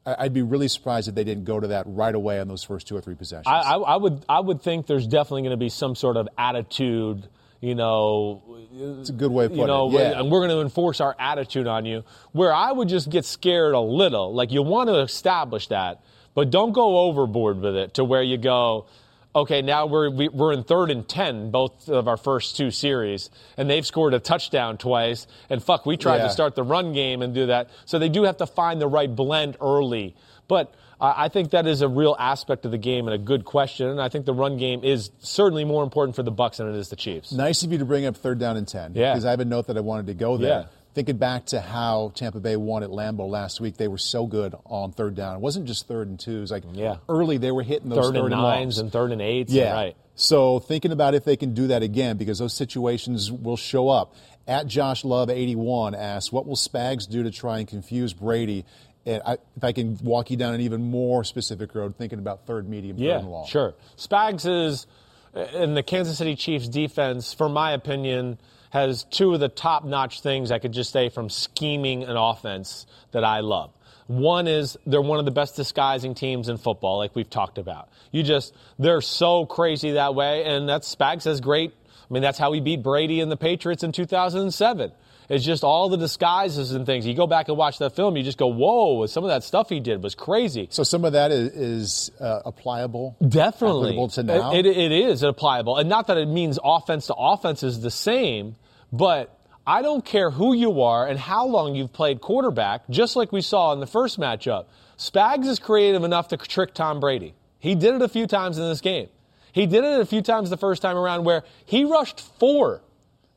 I'd be really surprised if they didn't go to that right away on those first two or three possessions. I, I, I would I would think there's definitely going to be some sort of attitude, you know, it's a good way of putting you know, it. Yeah. and we're going to enforce our attitude on you. Where I would just get scared a little, like you want to establish that, but don't go overboard with it to where you go, okay, now we're we, we're in third and ten, both of our first two series, and they've scored a touchdown twice, and fuck, we tried Yeah. to start the run game and do that, so they do have to find the right blend early, but. I I think that is a real aspect of the game and a good question. And I think the run game is certainly more important for the Bucks than it is the Chiefs. Nice of you to bring up third down and 10. Yeah. Because I have a note that I wanted to go there. Yeah. Thinking back to how Tampa Bay won at Lambeau last week, they were so good on third down. It wasn't just third and twos. Like Yeah. early, they were hitting those Third and nines and third and eights. Yeah. Right. So thinking about if they can do that again, because those situations will show up. At Josh Love 81 asks, what will Spags do to try and confuse Brady? And I, if I can walk you down an even more specific road, thinking about third medium, third Yeah, and long. sure. Spags is, uh, in the Kansas City Chiefs defense, for my opinion, has two of the top notch things I could just say from scheming an offense that I love. One is they're one of the best disguising teams in football, like we've talked about. You just, they're so crazy that way, and that's Spags has great. I mean, that's how he beat Brady and the Patriots in 2007. It's just all the disguises and things. You go back and watch that film, you just go, whoa, some of that stuff he did was crazy. So some of that is, is uh, applicable. Definitely. applicable to now? It, it, it is applicable. And not that it means offense to offense is the same, but I don't care who you are and how long you've played quarterback, just like we saw in the first matchup. Spags is creative enough to trick Tom Brady. He did it a few times in this game. He did it a few times the first time around where he rushed four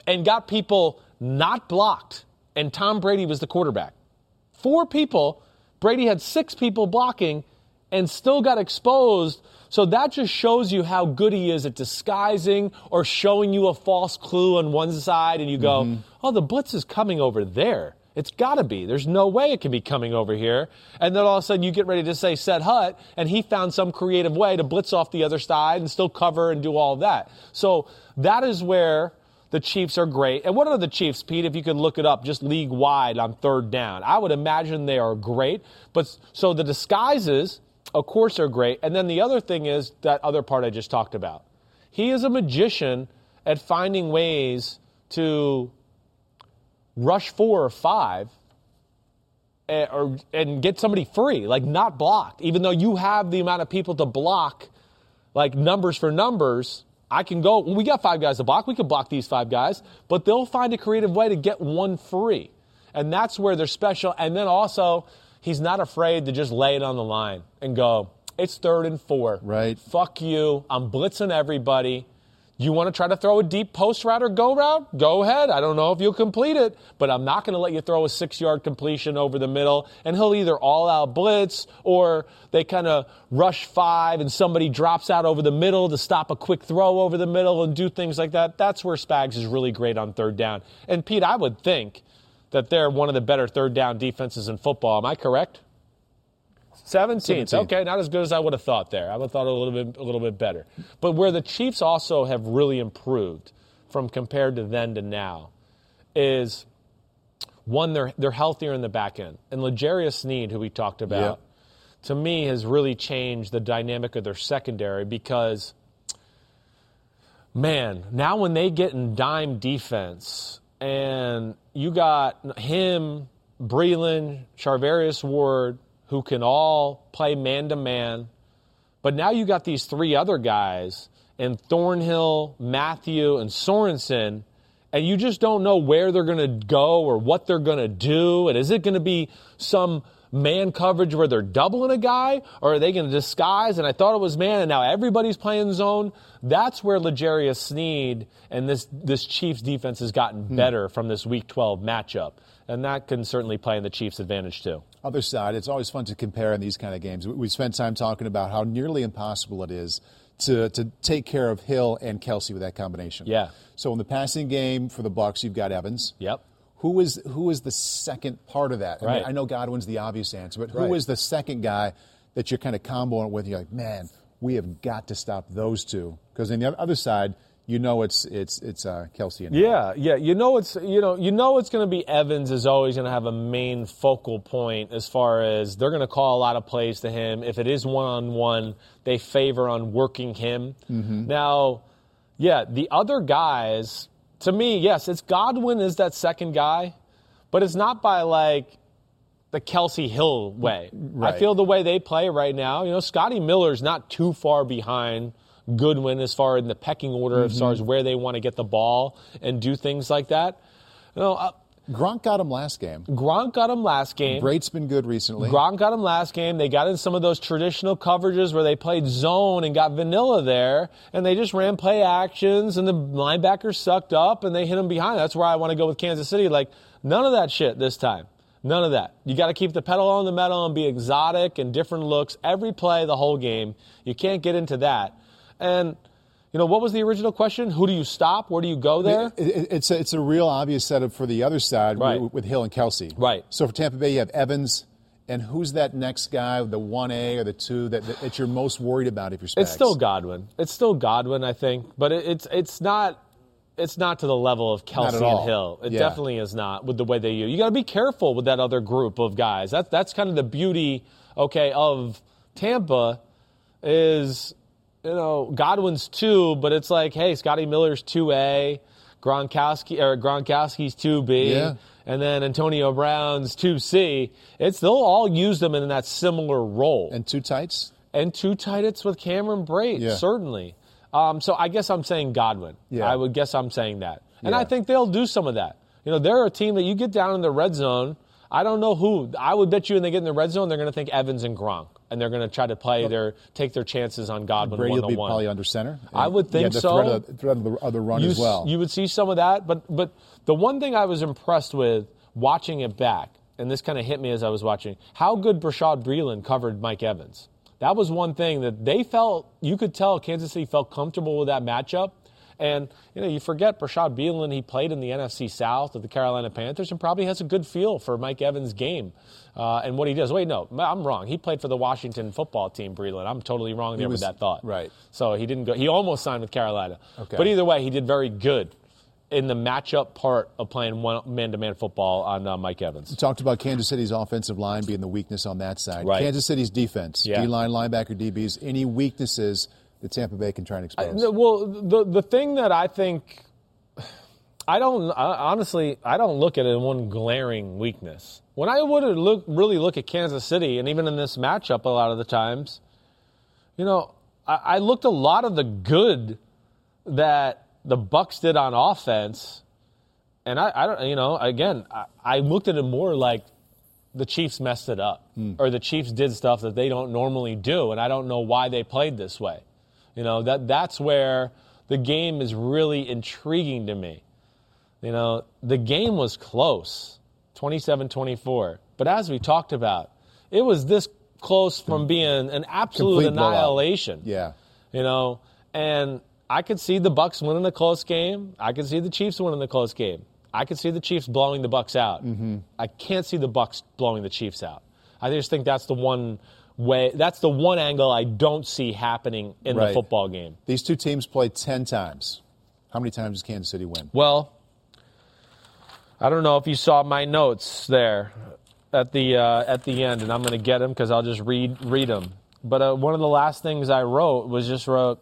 and got people not blocked, and Tom Brady was the quarterback four people. Brady had six people blocking and still got exposed. So that just shows you how good he is at disguising or showing you a false clue on one side, and you go, mm-hmm. oh, the blitz is coming over there. It's got to be. There's no way it can be coming over here. And then all of a sudden you get ready to say set hut, and he found some creative way to blitz off the other side and still cover and do all of that. So that is where the Chiefs are great. And what are the Chiefs, Pete, if you could look it up just league wide on third down? I would imagine they are great. But so the disguises, of course, are great. And then the other thing is that other part I just talked about. He is a magician at finding ways to rush four or five and, or, and get somebody free, like not blocked, even though you have the amount of people to block, like numbers for numbers. I can go, we got five guys to block. We could block these five guys, but they'll find a creative way to get one free. And that's where they're special. And then also, he's not afraid to just lay it on the line and go, it's third and four. Right. Fuck you. I'm blitzing everybody. You want to try to throw a deep post route or go route? Go ahead. I don't know if you'll complete it, but I'm not going to let you throw a six yard completion over the middle. And he'll either all out blitz or they kind of rush five and somebody drops out over the middle to stop a quick throw over the middle and do things like that. That's where Spags is really great on third down. And Pete, I would think that they're one of the better third down defenses in football. Am I correct? 17th. 17th. Okay, not as good as I would have thought there. I would have thought a little bit a little bit better. But where the Chiefs also have really improved from compared to then to now is one they're they're healthier in the back end. And L'Jarius Sneed, who we talked about, to me has really changed the dynamic of their secondary because man, now when they get in dime defense and you got him, Breeland, Charvarius Ward, who can all play man to man, but now you got these three other guys and Thornhill, Mathieu, and Sorensen, and you just don't know where they're going to go or what they're going to do. And is it going to be some man coverage where they're doubling a guy, or are they going to disguise? And I thought it was man, and now everybody's playing zone. That's where L'Jarius Sneed and this this Chiefs defense has gotten hmm. better from this Week 12 matchup, and that can certainly play in the Chiefs' advantage too. Other side, it's always fun to compare in these kind of games. We- We spent time talking about how nearly impossible it is to, to take care of Hill and Kelce with that combination. Yeah. So in the passing game for the Bucks, you've got Evans. Yep. Who is who is the second part of that? I, mean, I know Godwin's the obvious answer, but who Right. is the second guy that you're kind of comboing it with? You're like, man, we have got to stop those two because on the other side, you know it's it's it's uh, Kelce and. Yeah, yeah. You know it's you know you know it's going to be Evans is always going to have a main focal point as far as they're going to call a lot of plays to him. If it is one on one, they favor on working him. Now, yeah, the other guys to me, yes, it's Godwin is that second guy, but it's not by like the Kelce Hill way. I feel the way they play right now, you know, Scotty Miller's not too far behind Godwin as far in the pecking order as far as where they want to get the ball and do things like that. You know, uh, Gronk got him last game. Gronk got him last game. Brate's been good recently. Gronk got him last game. They got in some of those traditional coverages where they played zone and got vanilla there, and they just ran play actions, and the linebackers sucked up and they hit them behind. That's where I want to go with Kansas City. Like none of that shit this time. None of that. You got to keep the pedal on the metal and be exotic and different looks every play, the whole game. You can't get into that. And you know what was the original question? Who do you stop? Where do you go there? It- it- it's a, it's a real obvious setup for the other side Right. with, with Hill and Kelce. Right. So for Tampa Bay, you have Evans, and who's that next guy, the one A or the two that, that, that you're most worried about if you're Spags? It's still Godwin. It's still Godwin, I think, but it, it's it's not it's not to the level of Kelce and. Hill. It Yeah. definitely is not with the way they use. You got to be careful with that other group of guys. That's that's kind of the beauty, okay, of Tampa is you know Godwin's two, but it's like hey, Scotty Miller's two A, Gronkowski or Gronkowski's two B. Yeah. And then Antonio Brown's 2C. It's they'll all use them in that similar role And two tights? and two tight ends with Cameron Brate, Yeah. certainly. Um, so I guess I'm saying Godwin. Yeah. I would guess I'm saying that. And Yeah. I think they'll do some of that. You know, they're a team that you get down in the red zone. I don't know who. I would bet you when they get in the red zone, they're going to think Evans and Gronk, and they're going to try to play their take their chances on Godwin Brady one will be one. probably under center. I would think the so. Threat of, the threat of the other run you, as well. You would see some of that, but but the one thing I was impressed with watching it back, and this kind of hit me as I was watching, how good Bashaud Breeland covered Mike Evans. That was one thing that they felt. You could tell Kansas City felt comfortable with that matchup. And you know, you forget Bashaud Breeland. He played in the NFC South with the Carolina Panthers, and probably has a good feel for Mike Evans' game uh, and what he does. Wait, no, I'm wrong. He played for the Washington Football Team. Breeland. I'm totally wrong there was- with that thought. right. So he didn't go. He almost signed with Carolina. Okay. But either way, he did very good in the matchup part of playing one man-to-man football on uh, Mike Evans. talked about Kansas City's offensive line being the weakness on that side. Right. Kansas City's defense, Yeah. D-line, linebacker, DBs, any weaknesses that Tampa Bay can try and expose? No, Well, the the thing that I think I don't I, honestly. I don't look at it in one glaring weakness. When I would look really look at Kansas City, and even in this matchup, a lot of the times, you know, I, I looked a lot of the good that the Bucks did on offense, and I, I don't. You know, again, I, I looked at it more like the Chiefs messed it up, hmm. or the Chiefs did stuff that they don't normally do, and I don't know why they played this way. You know, that that's where the game is really intriguing to me. You know, the game was close, 27-24, but as we talked about, it was this close from being an absolute Complete blowout. annihilation. Yeah. You know, and I could see the Bucks winning a close game. I could see the Chiefs winning the close game. I could see the Chiefs blowing the Bucks out. Mm-hmm. I can't see the Bucks blowing the Chiefs out. I just think that's the one way. That's the one angle I don't see happening in the football game. These two teams play 10 times. How many times does Kansas City win? Well, I don't know if you saw my notes there at the uh, at the end, and I'm going to get them because I'll just read read them. But uh, one of the last things I wrote was just wrote,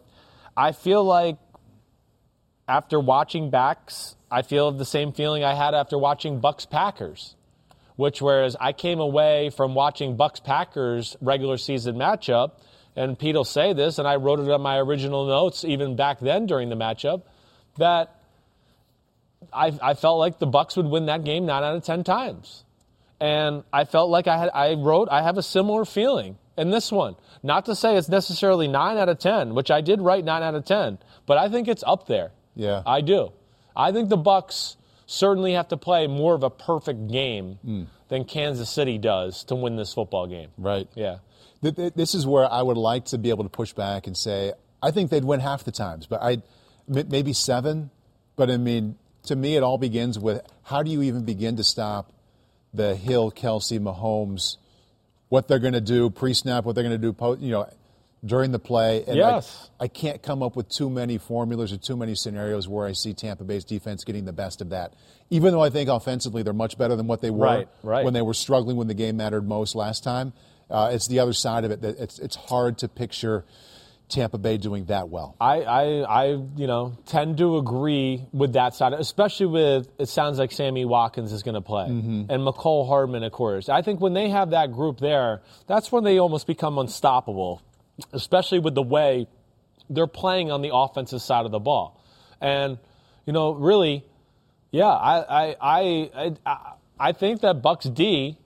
I feel like after watching backs, I feel the same feeling I had after watching Bucks Packers, which whereas I came away from watching Bucks Packers regular season matchup, and Pete will say this, and I wrote it on my original notes even back then during the matchup, that I, I felt like the Bucks would win that game nine out of ten times, and I felt like I had I wrote I have a similar feeling in this one. Not to say it's necessarily nine out of ten, which I did write nine out of ten, but I think it's up there. Yeah. I do. I think the Bucks certainly have to play more of a perfect game hmm. than Kansas City does to win this football game. Right. Yeah. Th- th- This is where I would like to be able to push back and say I think they'd win half the times, but I maybe seven. But I mean, to me, it all begins with how do you even begin to stop the Hill, Kelce, Mahomes, what they're going to do pre-snap, what they're going to do, post, you know, during the play. And Yes. I, I can't come up with too many formulas or too many scenarios where I see Tampa Bay's defense getting the best of that. Even though I think offensively they're much better than what they were Right, right. when they were struggling when the game mattered most last time. Uh, it's the other side of it that it's it's hard to picture Tampa Bay doing that well. I, I, I, you know, tend to agree with that side, especially with it sounds like Sammy Watkins is going to play and Mecole Hardman, of course. I think when they have that group there, that's when they almost become unstoppable, especially with the way they're playing on the offensive side of the ball. And, you know, really, yeah, I, I, I, I, I think that Bucks D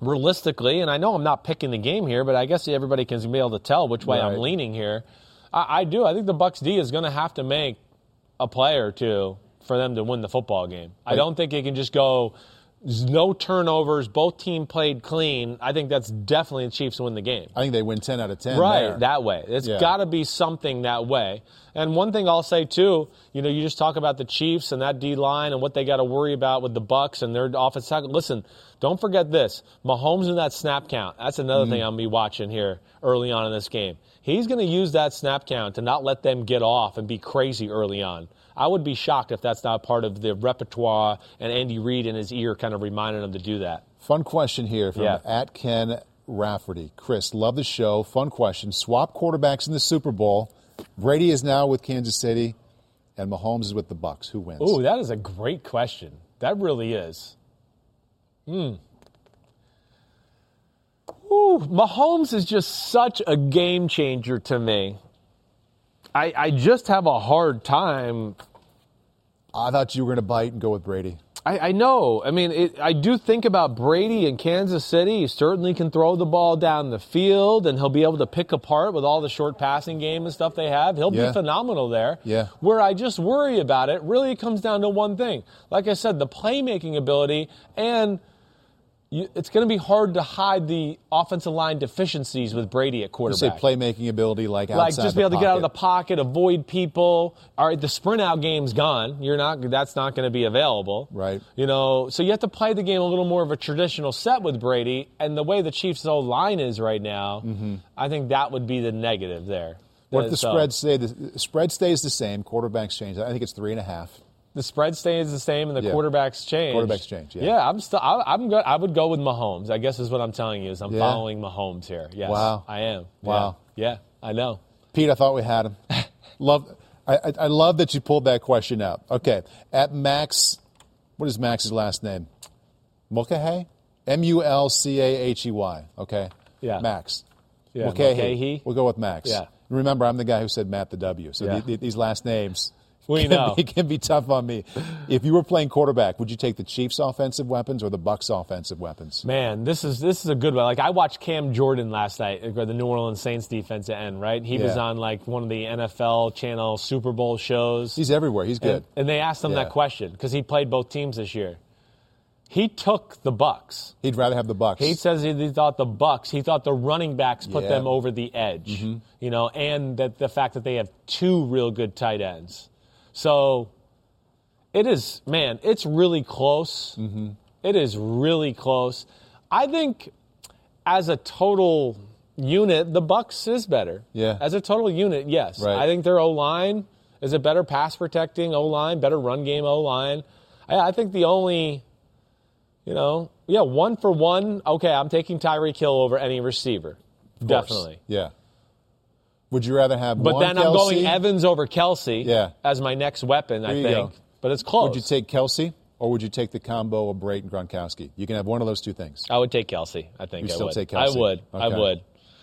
realistically, and I know I'm not picking the game here, but I guess everybody can be able to tell which way I'm leaning here. I, I do. I think the Bucks D is going to have to make a play or two for them to win the football game. I don't think it can just go no turnovers. Both team played clean. I think that's definitely the Chiefs win the game. I think they win ten out of ten. Right, there. that way. It's Yeah. got to be something that way. And one thing I'll say too, you know, you just talk about the Chiefs and that D line and what they got to worry about with the Bucks and their offense tackle. Listen, don't forget this: Mahomes in that snap count. That's another thing Mm-hmm. I'm be watching here early on in this game. He's going to use that snap count to not let them get off and be crazy early on. I would be shocked if that's not part of the repertoire and Andy Reid in his ear kind of reminding him to do that. Fun question here from Yeah. at Ken Rafferty. Chris, love the show. Fun question. Swap quarterbacks in the Super Bowl. Brady is now with Kansas City, and Mahomes is with the Bucks. Who wins? Oh, that is a great question. That really is. Hmm. Ooh, Mahomes is just such a game changer to me. I, I just have a hard time. I thought you were going to bite and go with Brady. I, I know. I mean, it, I do think about Brady in Kansas City. He certainly can throw the ball down the field, and he'll be able to pick apart with all the short passing game and stuff they have. He'll Yeah. be phenomenal there. Yeah. Where I just worry about it really comes down to one thing. Like I said, the playmaking ability and you, it's going to be hard to hide the offensive line deficiencies with Brady at quarterback. You say playmaking ability like outside like just be able to get out of the pocket. avoid people. All right, the sprint out game's gone. You're not. That's not going to be available. Right. You know, so you have to play the game a little more of a traditional set with Brady, and the way the Chiefs' old line is right now, I think that would be the negative there. Mm-hmm. What if Uh, the so- spread stay the, the spread stays the same? Quarterbacks change. I think it's three and a half. The spread stays the same and the Yeah. quarterbacks change. Quarterbacks change, yeah. Yeah, I'm still. I, I'm good. I would go with Mahomes. I guess is what I'm telling you. Is I'm Yeah. following Mahomes here. Yes. Wow. I am. Wow. Yeah, I know. Pete, I thought we had him. Love. I, I, I love that you pulled that question out. Okay, at Max, what is Max's last name? Mulcahey, M U L C A H E Y. Okay, Yeah. Max. Yeah, Mulcahey. Mulcahey. We'll go with Max. Yeah. Remember, I'm the guy who said Matt the W. So Yeah. the- the- these last names. We can know. Be, can be tough on me. If you were playing quarterback, would you take the Chiefs' offensive weapons or the Bucks' offensive weapons? Man, this is this is a good one. Like I watched Cam Jordan last night, uh, the New Orleans Saints defensive end. Right, he was on like one of the NFL Channel Super Bowl shows. He's everywhere. He's good. And, and they asked him Yeah. that question because he played both teams this year. He took the Bucks. He'd rather have the Bucks. He says he, thought the Bucks. He thought the running backs put Yeah. Mm-hmm. them over the edge. You know, and that the fact that they have two real good tight ends. So it is, man. It's really close. Mm-hmm. It is really close. I think as a total unit, the Bucks is better. Yeah. As a total unit, yes. Right. I think their O line is a better pass protecting O line, better run game O line. I, I think the only, you know, yeah, one for one. Okay, I'm taking Tyreek Hill over any receiver, definitely. Yeah. Would you rather have But one then I'm going Evans over Kelce Yeah. as my next weapon. I There you think, go. but it's close. Would you take Kelce or would you take the combo of Brayton Gronkowski? You can have one of those two things. I would take Kelce. I think You'd I still would. take Kelce? I would. I would.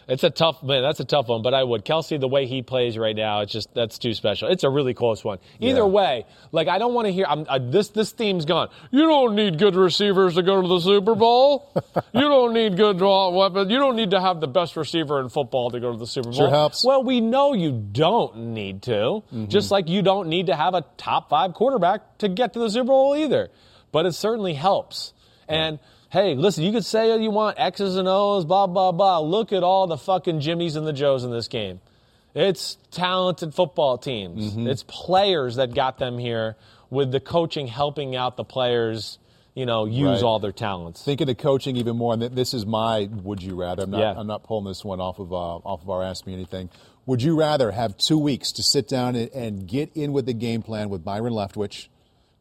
It's a tough man. That's a tough one, but I would. Kelce, the way he plays right now, it's just that's too special. It's a really close one. Either Yeah. way, like I don't want to hear. I'm, I, this this theme's gone. You don't need good receivers to go to the Super Bowl. you don't need good uh, weapons. You don't need to have the best receiver in football to go to the Super Bowl. Sure helps. Well, we know you don't need to. Mm-hmm. Just like you don't need to have a top five quarterback to get to the Super Bowl either. But it certainly helps. And hey, listen, you could say you want X's and O's, blah, blah, blah. Look at all the fucking Jimmies and the Joes in this game. It's talented football teams. Mm-hmm. It's players that got them here with the coaching helping out the players, you know, use Right. all their talents. Thinking of the coaching even more, and this is my would you rather. I'm not, Yeah. I'm not pulling this one off of, uh, off of our Ask Me Anything. Would you rather have two weeks to sit down and, and get in with the game plan with Byron Leftwich,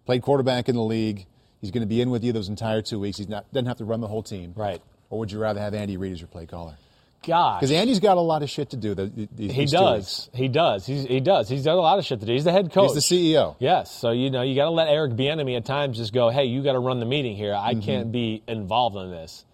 played quarterback in the league? He's going to be in with you those entire two weeks. He's not doesn't have to run the whole team. Right. Or would you rather have Andy Reid as your play caller? Gosh. Because Andy's got a lot of shit to do. The, the, these He does. He does. He's, he does. He's done a lot of shit to do. He's the head coach. He's the CEO. Yes. So you know you got to let Eric Bieniemy at times just go, hey, you got to run the meeting here. I Mm-hmm. can't be involved in this.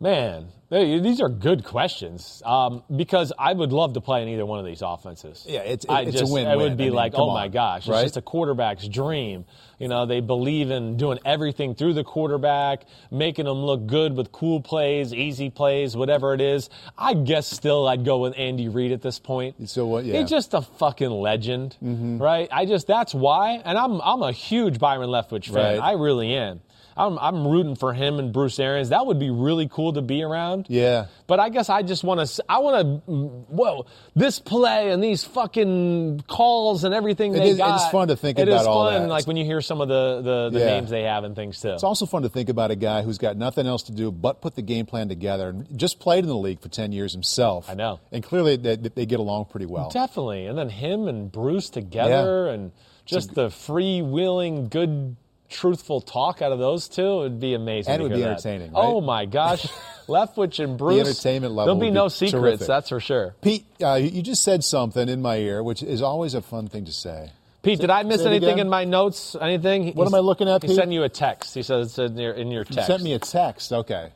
Man, they- these are good questions um, because I would love to play in either one of these offenses. Yeah, it's- I it's a just, It win-win. would be I mean, like, oh my gosh, right? it's just a quarterback's dream. You know, they believe in doing everything through the quarterback, making them look good with cool plays, easy plays, whatever it is. I guess still I'd go with Andy Reid at this point. So what- yeah. He's just a fucking legend, Mm-hmm. right? I just that's why, and I'm I'm a huge Byron Leftwich fan. Right. I really am. I'm I'm rooting for him and Bruce Arians. That would be really cool to be around. Yeah. But I guess I just want to. I want to. Whoa, this play and these fucking calls and everything It they is- got. is fun to think It about is all fun, that. Like when you hear some of the the, the Yeah. names they have and things too. It's also fun to think about a guy who's got nothing else to do but put the game plan together and just played in the league for 10 years himself. I know. And clearly they, they get along pretty well. Definitely. And then him and Bruce together and just the freewheeling, good, truthful talk out of those two would be amazing. And it would be that. entertaining, right? Oh my gosh. Leftwich and Bruce. The entertainment level There'll be would no be secrets, terrific. that's for sure. Pete, uh, you just said something in my ear, which is always a fun thing to say. Pete, did I miss anything again. in my notes? Anything? What am I looking at, He Pete? sent you a text. He says it's in your, in your You text. sent me a text. Okay.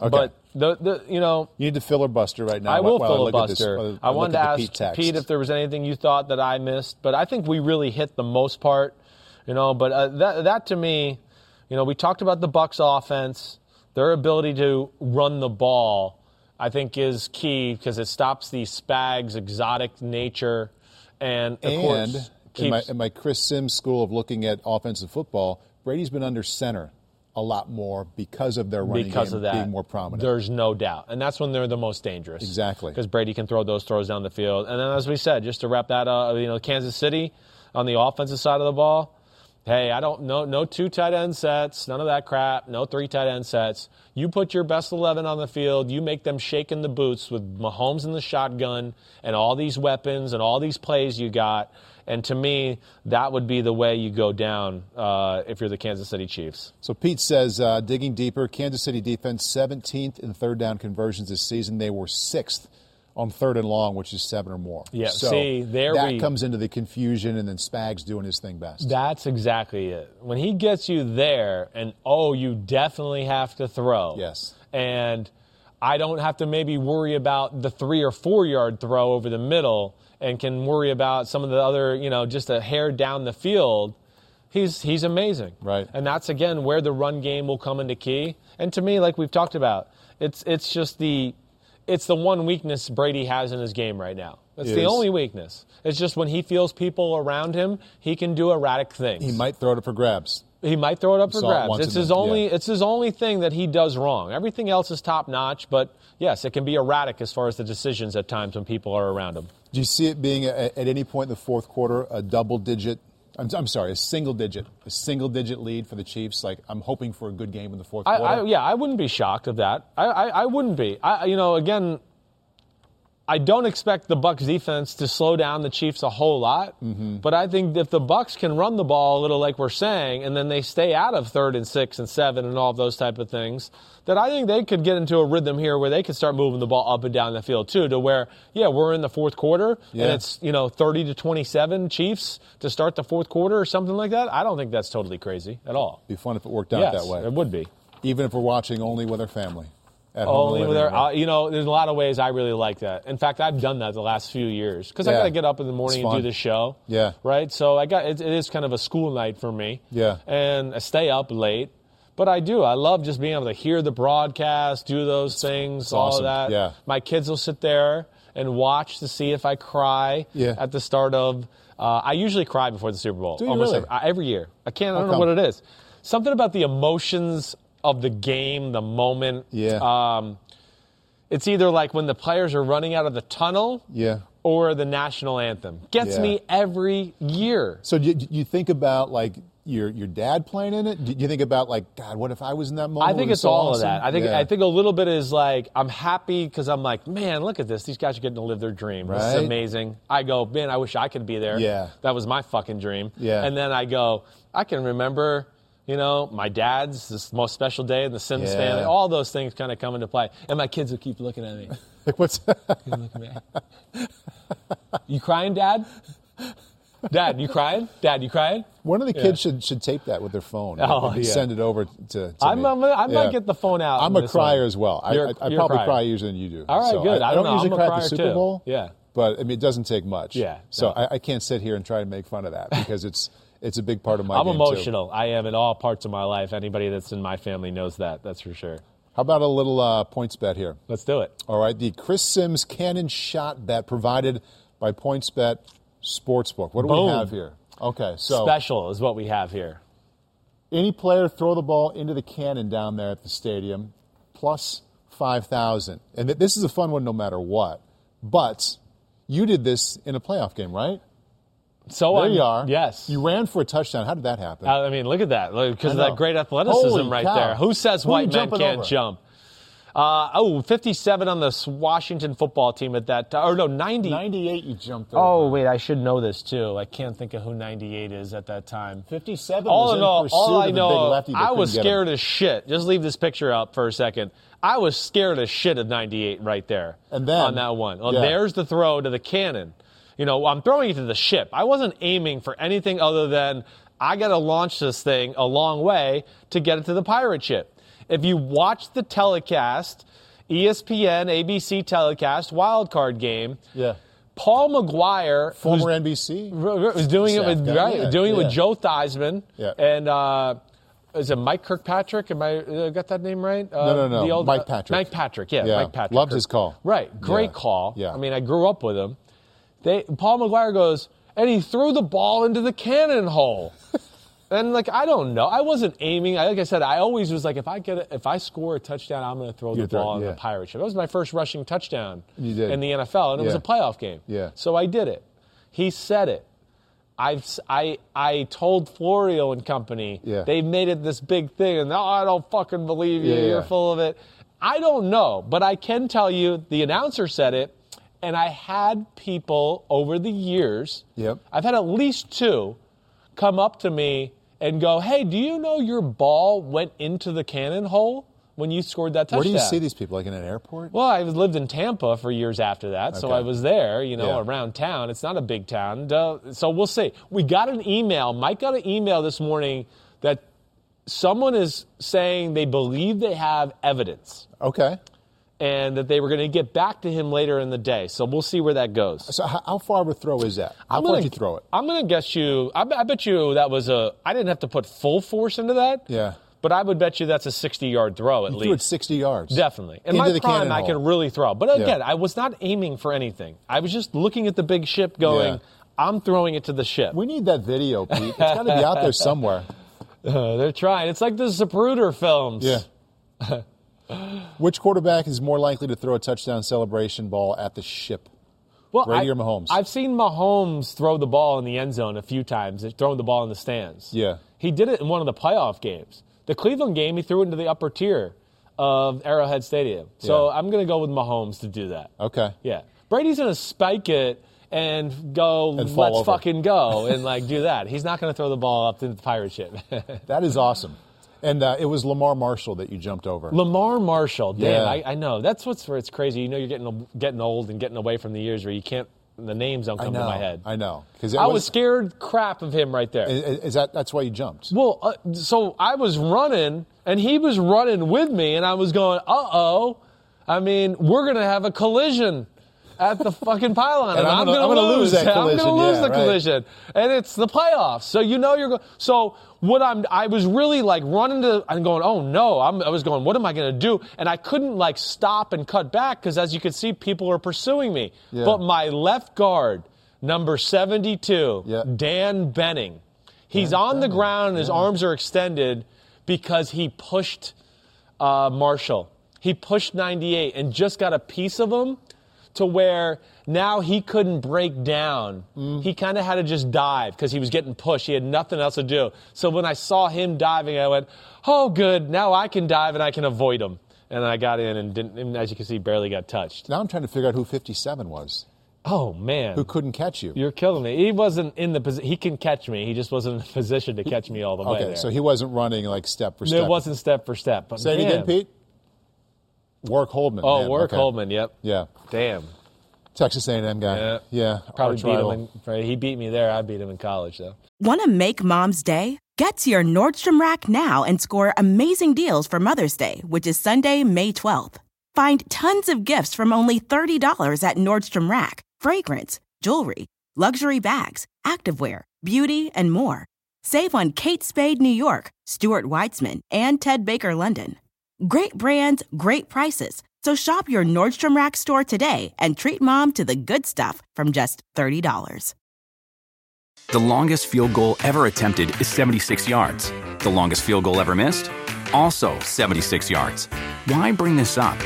Okay. But the, the you know you need to filibuster right now. I will while look this- filibuster. while I look wanted to ask Pete. Pete if there was anything you thought that I missed, but I think we really hit the most part. You know, but uh, that that to me, you know, we talked about the Bucks offense, their ability to run the ball. I think is key because it stops the Spags exotic nature, and of And course in my, in my Chris Sims school of looking at offensive football, Brady's been under center a lot more because of their running because game of that being more prominent. There's no doubt, and that's when they're the most dangerous. Exactly. because Brady can throw those throws down the field. And then, as we said, just to wrap that up, you know, Kansas City on the offensive side of the ball. Hey, I don't know, no two tight end sets, none of that crap, no three tight end sets. You put your best 11 on the field, you make them shake in the boots with Mahomes in the shotgun and all these weapons and all these plays you got. And to me, that would be the way you go down uh, if you're the Kansas City Chiefs. So Pete says, uh, digging deeper, Kansas City defense 17th in third down conversions this season. They were sixth on third and long, which is seven or more. Yeah, So see, there that we- comes into the confusion, and then Spags doing his thing best. That's exactly it. When he gets you there, and oh, you definitely have to throw. Yes. And I don't have to maybe worry about the three or four yard throw over the middle, and can worry about some of the other, you know, just a hair down the field. He's he's amazing. Right. And that's again where the run game will come into key. And to me, like we've talked about, it's it's just the it's the one weakness Brady has in his game right now. That's the only weakness. It's just when he feels people around him, he can do erratic things. he might throw it up for grabs. He might throw it up for Saw it grabs. once It's his only. yeah. It's his only thing that he does wrong. Everything else is top notch. But yes, it can be erratic as far as the decisions at times when people are around him. Do you see it being a, at any point in the fourth quarter a double digit? I'm, I'm sorry, a single digit, a single digit lead for the Chiefs. Like I'm hoping for a good game in the fourth I, quarter. I, yeah, I wouldn't be shocked of that. I, I, I wouldn't be. I, you know, again, I don't expect the Bucks defense to slow down the Chiefs a whole lot. Mm-hmm. But I think if the Bucks can run the ball a little, like we're saying, and then they stay out of third and six and seven and all of those type of things, that I think they could get into a rhythm here where they could start moving the ball up and down the field too. To where, yeah, we're in the fourth quarter Yeah. and it's you know thirty to twenty-seven Chiefs to start the fourth quarter or something like that. I don't think that's totally crazy at all. It'd Be fun if it worked out yes, that way. it would be. Even if we're watching only with our family. Only with uh, you know, there's a lot of ways I really like that. In fact, I've done that the last few years because I got to get up in the morning and do the show. Yeah. Right. So I got it, it is kind of a school night for me. Yeah. And I stay up late, but I do. I love just being able to hear the broadcast, do those things, all awesome. of that. Yeah. My kids will sit there and watch to see if I cry Yeah. at the start of. Uh, I usually cry before the Super Bowl. Do you almost really? every, uh, every year. I can't. I don't know what it is. Something about the emotions of the game, the moment. Yeah. Um, it's either like when the players are running out of the tunnel yeah. or the national anthem. Gets Yeah. me every year. So do you, do you think about like your your dad playing in it? Do you think about like God? What if I was in that moment? I think It it's all awesome? of that. I think Yeah. I think a little bit is like I'm happy because I'm like, man, look at this. These guys are getting to live their dream. This is Right. amazing. I go, man, I wish I could be there. Yeah. that was my fucking dream. Yeah. and then I go, I can remember. You know, my dad's this most special day in the Sims Yeah. family. All those things kind of come into play, and my kids will keep looking at me. Like, what's You look at me. You crying, Dad? Dad, you crying? Dad, you crying? one of the kids should should tape that with their phone. Oh, and yeah. Send it over to. to I'm- me. I'm- I might Yeah. get the phone out I'm a crier one. as well. I, You're- I, I you're probably cry usually than you do. All right, So good. I, I I don't don't usually cry at the Super too. Bowl. Yeah. But I mean, it doesn't take much. Yeah, So. I, I can't sit here and try to make fun of that because it's it's a big part of my. I'm game, too. emotional. I am in all parts of my life. Anybody that's in my family knows that. That's for sure. How about a little uh, PointsBet here? Let's do it. All right, the Chris Sims cannon shot bet provided by PointsBet Sportsbook. What do Boom. we have here? Okay, so Special is what we have here. any player throw the ball into the cannon down there at the stadium, plus five thousand. And th- this is a fun one, no matter what. But you did this in a playoff game, right? So There I'm- you are. Yes. You ran for a touchdown. How did that happen? I mean, look at that. Because of that great athleticism Holy right cow. there. Who says Who white men can't over? jump? Uh, oh, 57 on the Washington football team at that time. Or no, 90. 98 you jumped over. Oh, wait, I should know this too. I can't think of who 98 is at that time. 57 all was in all, pursuit all of I the know, big lefty, but I was couldn't get him. scared as shit. Just leave this picture up for a second. I was scared as shit of 98 right there. And then- on that one. Well, yeah. there's the throw to the cannon. You know, I'm throwing it to the ship. I wasn't aiming for anything other than I got to launch this thing a long way to get it to the pirate ship. If you watch the telecast, ESPN, ABC telecast, wild card game, Yeah. Paul Maguire, Former NBC. was doing it with guy, right, yeah, doing it with Joe Theismann Yeah. and uh, is it Mike Kirkpatrick? Am I uh, got that name right? Uh, no, no. the old- Mike Patrick. Mike Patrick, yeah, Yeah. Mike Patrick. Loved his call. Right, great Yeah. call. Yeah. I mean, I grew up with him. They Paul Maguire goes and he threw the ball into the cannon hole. And like I don't know, I wasn't aiming. I, like I said, I always was like, if I get, a, if I score a touchdown, I'm going to throw You the throw ball in yeah. the pirate ship. That was my first rushing touchdown in the NFL, and it was a playoff game. Yeah. So I did it. He said it. I've, I, I told Florio and company. Yeah. They made it this big thing, and oh, I don't fucking believe you. Yeah, You're yeah. full of it. I don't know, but I can tell you the announcer said it, and I had people over the years. Yep. I've had at least two come up to me and go, "Hey, do you know your ball went into the cannon hole when you scored that touchdown. Where do you see these people? Like in an airport? Well, I lived in Tampa for years after that, so I was there, you know, Yeah. around town. It's not a big town. So we'll see. We got an email. Mike got an email this morning that someone is saying they believe they have evidence Okay. And that they were going to get back to him later in the day. So we'll see where that goes. So how, how far of a throw is that? How I'm far gonna, did you throw it? I'm going to guess you. I, bet- I bet you that was a. I didn't have to put full force into that. Yeah. But I would bet you that's a 60 yard throw at You threw it 60 yards. Definitely. In Into my the prime, cannon I can really throw. But again, Yeah. I was not aiming for anything. I was just looking at the big ship going, Yeah. I'm throwing it to the ship. We need that video, Pete. It's got to be out there somewhere. Uh, they're trying. It's like the Zapruder films. Yeah. Which quarterback is more likely to throw a touchdown celebration ball at the ship? Well, Brady I, or Mahomes? I've seen Mahomes throw the ball in the end zone a few times, throwing the ball in the stands. Yeah. He did it in one of the playoff games. The Cleveland game, he threw it into the upper tier of Arrowhead Stadium. So Yeah. I'm going to go with Mahomes to do that. Okay. Yeah. Brady's going to spike it and go, And let's over. fucking go, and like do that. He's not going to throw the ball up to the pirate ship. That is awesome. And uh, it was Lemar Marshall that you jumped over. Lemar Marshall, damn, Yeah. I, I know. That's what's where it's crazy. You know, you're getting getting old and getting away from the years where you can't. The names don't come know. to my head. I know. Because I was scared crap of him right there. Is, is that that's why you jumped? well, uh, so I was running, and he was running with me, and I was going, "Uh oh." I mean, we're gonna have a collision at the fucking pylon, And and, I'm I'm, gonna- gonna, I'm gonna lose that I'm gonna lose yeah, the right. collision, and it's the playoffs. So you know you're going. So what I'm, I was really like running to, I'm going, oh no, I'm, I was going, what am I gonna do? And I couldn't like stop and cut back because as you can see, people are pursuing me. Yeah. But my left guard, number 72, Yeah. Dan Buenning. He's on the ground and his arms are extended because he pushed uh, Marshall. He pushed 98 and just got a piece of him to where now he couldn't break down. Mm. He kind of had to just dive because he was getting pushed. He had nothing else to do. So when I saw him diving, I went, oh, good. Now I can dive and I can avoid him. And I got in and, didn't, and as you can see, barely got touched. Now I'm trying to figure out who 57 was, Oh, man. who couldn't catch you. You're killing me. He wasn't in the position. He can catch me. He just wasn't in the position to catch me all the way Okay, so he wasn't running like step for step. It wasn't step for step. But Say it again, Pete. Warrick Holdman. Oh, man. Warrick Okay. Holdman. Yep. Yeah, Damn. Texas A&M guy. Yeah. yeah Probably arch beat rival. him. In, right, he beat me there. I beat him in college, though. Want to make mom's day? Get to your Nordstrom Rack now and score amazing deals for Mother's Day, which is Sunday, May 12th. Find tons of gifts from only $30 at Nordstrom Rack fragrance, jewelry, luxury bags, activewear, beauty, and more. Save on Kate Spade New York, Stuart Weitzman, and Ted Baker London. Great brands, great prices. So shop your Nordstrom Rack store today and treat mom to the good stuff from just $30. The longest field goal ever attempted is 76 yards. The longest field goal ever missed? Also 76 yards. Why bring this up?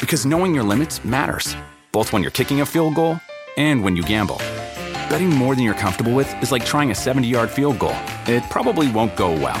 Because knowing your limits matters, both when you're kicking a field goal and when you gamble. Betting more than you're comfortable with is like trying a 70 yard field goal. It probably won't go well.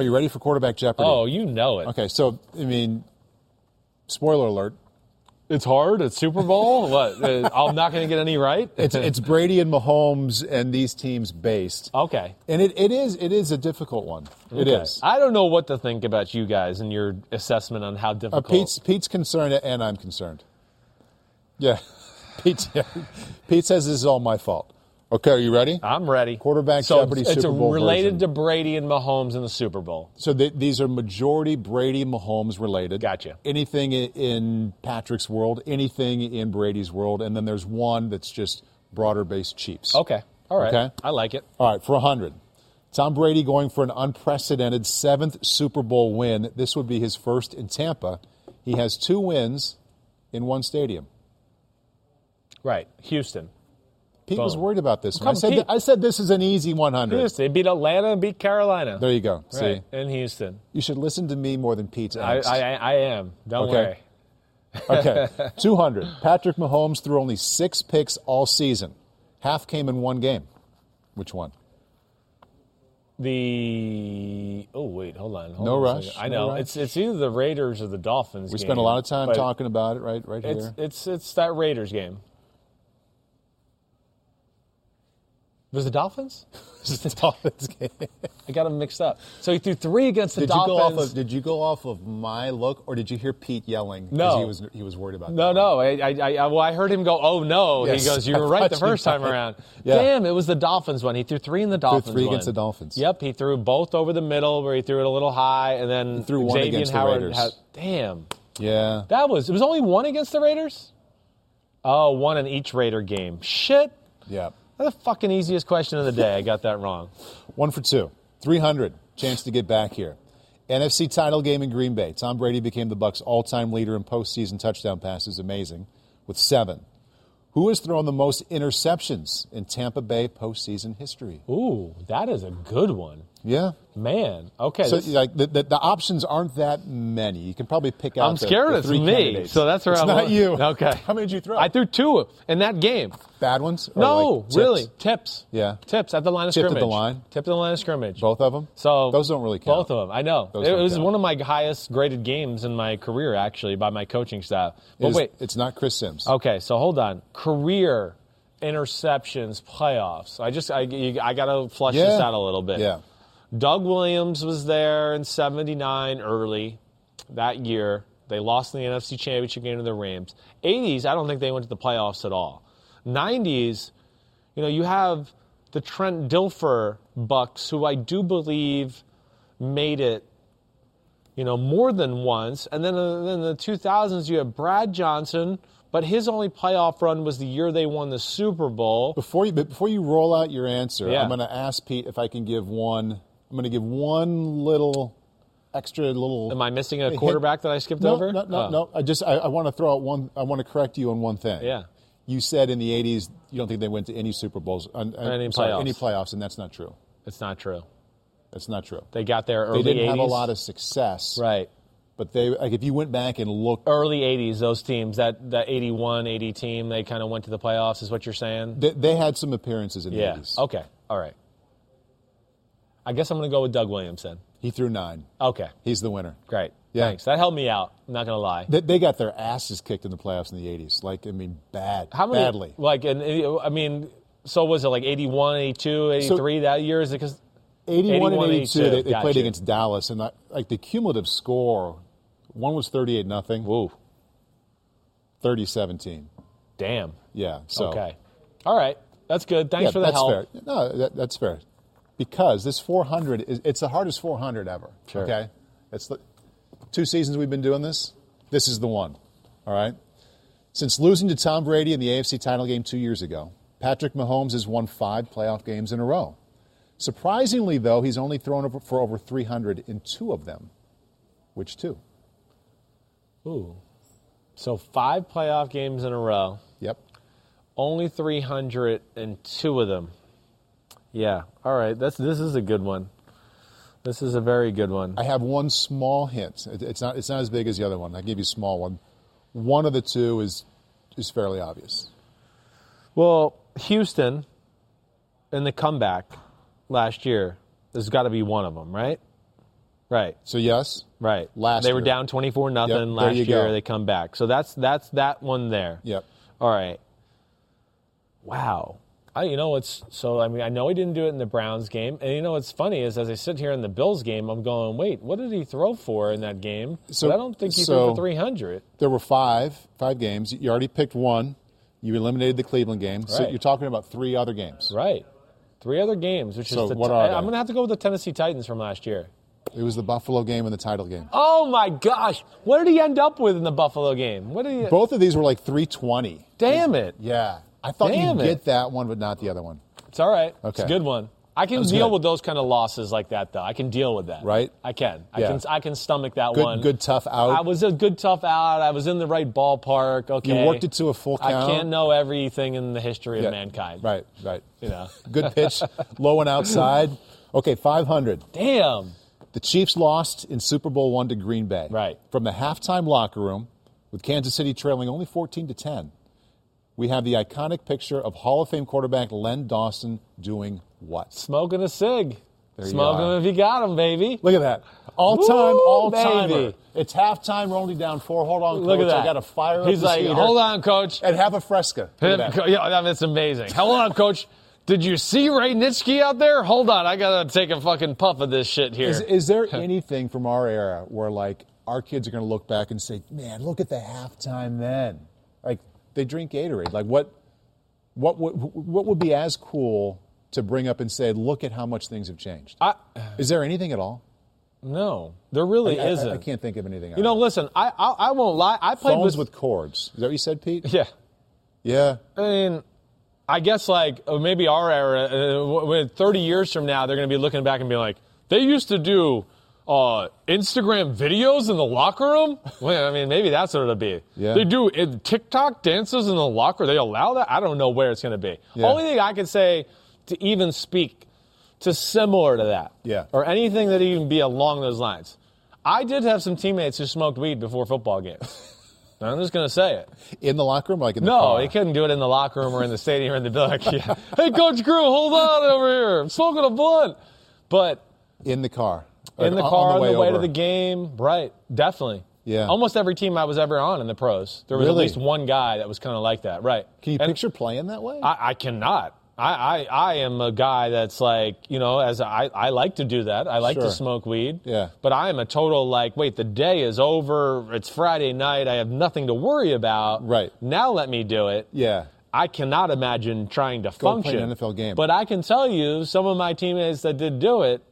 Are you ready for quarterback jeopardy? Oh, you know it. Okay, so I mean, spoiler alert. It's hard. It's Super Bowl. what? Uh, I'm not going to get any right. It's it's Brady and Mahomes and these teams based, okay. and it, it is it is a difficult one. It Okay. is. I don't know what to think about you guys and your assessment on how difficult. Uh. Pete's Pete's concerned and I'm concerned. Yeah, Pete. Pete says this is all my fault. Okay, are you ready? I'm ready. Quarterback so Jeopardy It's Super Bowl related version. to Brady and Mahomes in the Super Bowl. So th- these are majority Brady Mahomes related. Gotcha. Anything in Patrick's world, anything in Brady's world, and then there's one that's just broader based Chiefs. Okay. All right. Okay. I like it. All right, for 100. Tom Brady going for an unprecedented seventh Super Bowl win. This would be his first in Tampa. He has two wins in one stadium. Right. Houston. Pete was worried about this one. I said, Pete. I said this is an easy 100. Houston. They beat Atlanta and beat Carolina. There you go. See, Right. In Houston. you should listen to me more than Pete's I. I, I am. Don't Okay. worry. Okay, 200. Patrick Mahomes threw only six picks all season. Half came in one game. Which one? The oh wait, hold on. Hold No on rush. I no know rush. it's it's either the Raiders or the Dolphins. We game, spent a lot of time talking about it, right? Right It's here. it's it's that Raiders game. Was it Dolphins? This is the Dolphins game. I got them mixed up. So he threw three against the Did you go Dolphins. off of? Did you go off of my look, or did you hear Pete yelling? No. he was he was worried about. No, that. no. I, I, I, well, I heard him go, "Oh no!" Yes, he goes, "You were right the first time around." Yeah. Damn, it was the Dolphins one. He threw three in the Dolphins. three one. against the Dolphins. Yep, he threw both over the middle, where he threw it a little high, and then He threw one Xavier against the Raiders. had- damn, Yeah. that was it. Was only one against the Raiders. Oh, one in each Raider game. Shit. Yeah. The fucking easiest question of the day. I got that wrong. One for two. 300. Chance to get back here. NFC title game in Green Bay. Tom Brady became the Bucks' all-time leader in postseason touchdown passes. Amazing, with seven. Who has thrown the most interceptions in Tampa Bay postseason history? Ooh, that is a good one, Yeah. man. Okay, So like the, the, the options aren't that many. You can probably pick out. I'm the- scared the it's three me, candidates. so that's where it's I'm. not you. Okay. How many did you throw? I threw two in that game. bad ones. No, like really, tips. Yeah. tips at the line of Tipped at scrimmage. the line? Tipped at the line of scrimmage. Both of them. So those don't really count. Both of them. I know. Those it was count. one of my highest graded games in my career, actually, by my coaching staff. But is- wait. it's not Chris Simms. Okay, so hold on. Career interceptions playoffs. I just I, I got to flush Yeah. this out a little bit. Yeah. Doug Williams was there in 79 early that year. They lost in the NFC Championship game to the Rams. 80s, I don't think they went to the playoffs at all. 90s, you know, you have the Trent Dilfer Bucks, who I do believe made it, you know, more than once. And then uh, in the 2000s, you have Brad Johnson, but his only playoff run was the year they won the Super Bowl. Before you, but before you roll out your answer, Yeah. I'm going to ask Pete if I can give one. I'm going to give one little extra little. Am I missing a hint. quarterback that I skipped no, over? No, no, Oh. no. I just I, I want to throw out one. I want to correct you on one thing. Yeah. You said in the '80s you don't think they went to any Super Bowls, Any sorry, playoffs. any playoffs, and that's not true. It's not true. That's not true. They got there early They didn't 80s. have a lot of success, Right. But they like if you went back and looked, Early 80s, those teams, that, that 81, 80 team, they kind of went to the playoffs, is what you're saying? they, they had some appearances in yeah. the '80s. Okay. All right. I guess I'm going to go with Doug Williams then. He threw nine. Okay. He's the winner. Great. Yeah. Thanks. That helped me out. I'm not going to lie. They, they got their asses kicked in the playoffs in the '80s. Like I mean, bad, How many? badly. Like, and, I mean, so was it like 81, 82, 83 that year? Is it because 81 and 81, 82, they, they played against Dallas, and like the cumulative score, one was 38 nothing, Woo. 30 17. Damn. Yeah, so Okay. All right. That's good. Thanks yeah, for the that's help. fair. No, that, that's fair, because this 400 is it's the hardest 400 ever. Sure. Okay, it's the two seasons we've been doing this. This is the one. All right. Since losing to Tom Brady in the AFC title game two years ago, Patrick Mahomes has won five playoff games in a row. Surprisingly, though, he's only thrown over for over 300 in two of them. Which two? Ooh. So five playoff games in a row. Yep. Only 302 of them. Yeah. All right. That's this is a good one. This is a very good one. I have one small hint. It- It's not, it's not as big as the other one. I give you a small one. One of the two is, is fairly obvious. Well, Houston in the comeback last year, there's got to be one of them, right? Right. So, yes, Right. Last they were year. down 24 nothing Yep, there last year. go. They come back. So that's that's that one there. Yep. All right. Wow. I, you know what's so I mean I know he didn't do it in the Browns game, and you know what's funny is as I sit here in the Bills game, I'm going, wait, what did he throw for in that game? So- but I don't think he so- threw for 300. There were five, five games. You already picked one. You eliminated the Cleveland game. So you're talking about three other games. Right. Three other games, which So is the what are they? I'm going to have to go with the Tennessee Titans from last year. It was the Buffalo game and the title game. Oh my gosh, what did he end up with in the Buffalo game? What did he? Both of these were like 320. Damn it! Yeah. I thought Damn you'd it. get that one, but not the other one. It's all right. It's Okay. a good one. I can deal good. with those kind of losses like that, though. I can deal with that. Right? I can. I Yeah. can. I can stomach that Good- one. good tough out. I was a good tough out. I was in the right ballpark. Okay. You worked it to a full count. I can't know everything in the history Yeah. of mankind. Right, right. You know. Good pitch, low and outside. Okay, 500. Damn. The Chiefs lost in Super Bowl one to Green Bay. Right. From the halftime locker room, with Kansas City trailing only 14 to 10, we have the iconic picture of Hall of Fame quarterback Len Dawson doing what? Smoking a cig. There you Smoke are. them if you got them, baby. Look at that. All time, all time. It's halftime. We're only down four. Hold on, coach. Look at that. I got to fire up He's this like, hold on, coach. and have a fresca. That. Yeah, that's amazing. Hold on, coach. Did you see Ray Nitschke out there? Hold on, I gotta take a fucking puff of this shit here. Is, is there anything from our era where like our kids are going to look back and say, "Man, look at the halftime then"? They drink Gatorade. Like what? What would what would be as cool to bring up and say, "Look at how much things have changed"? I, Is there anything at all? no, there really I, I- isn't. I, can't think of anything. You know, listen, I, I I won't lie. I played phones with, with cords. Is that what you said, Pete? yeah. Yeah. I mean, I guess like uh, maybe our era, uh, 30 years from now, they're going to be looking back and be like, they used to do uh, Instagram videos in the locker room. Well, I mean, maybe that's what it'll be. Yeah. They do uh, TikTok dances in the locker. They allow that. I don't know where it's going to be. Yeah. Only thing I can say to even speak to similar to that, Yeah. or anything that even be along those lines. I did have some teammates who smoked weed before football games. I'm just going to say it. In the locker room, like in the No, car? he couldn't do it in the locker room or in the stadium or in the like, yeah. Hey, Coach Crew, hold on over here. I'm smoking a blunt. But in the car. In the On- car on on the way, to the game, right? Definitely. Yeah. Almost every team I was ever on in the pros, there was Really? at least one guy that was kind of like that, right? Can you And picture playing that way? I, I cannot. I, I, I am a guy that's like, you know, as I, I like to do that. I like Sure. to smoke weed. Yeah. But I am a total like, wait, the day is over. It's Friday night. I have nothing to worry about. Right. Now let me do it. yeah. I cannot imagine trying to Go play an NFL game. But I can tell you, some of my teammates that did do it,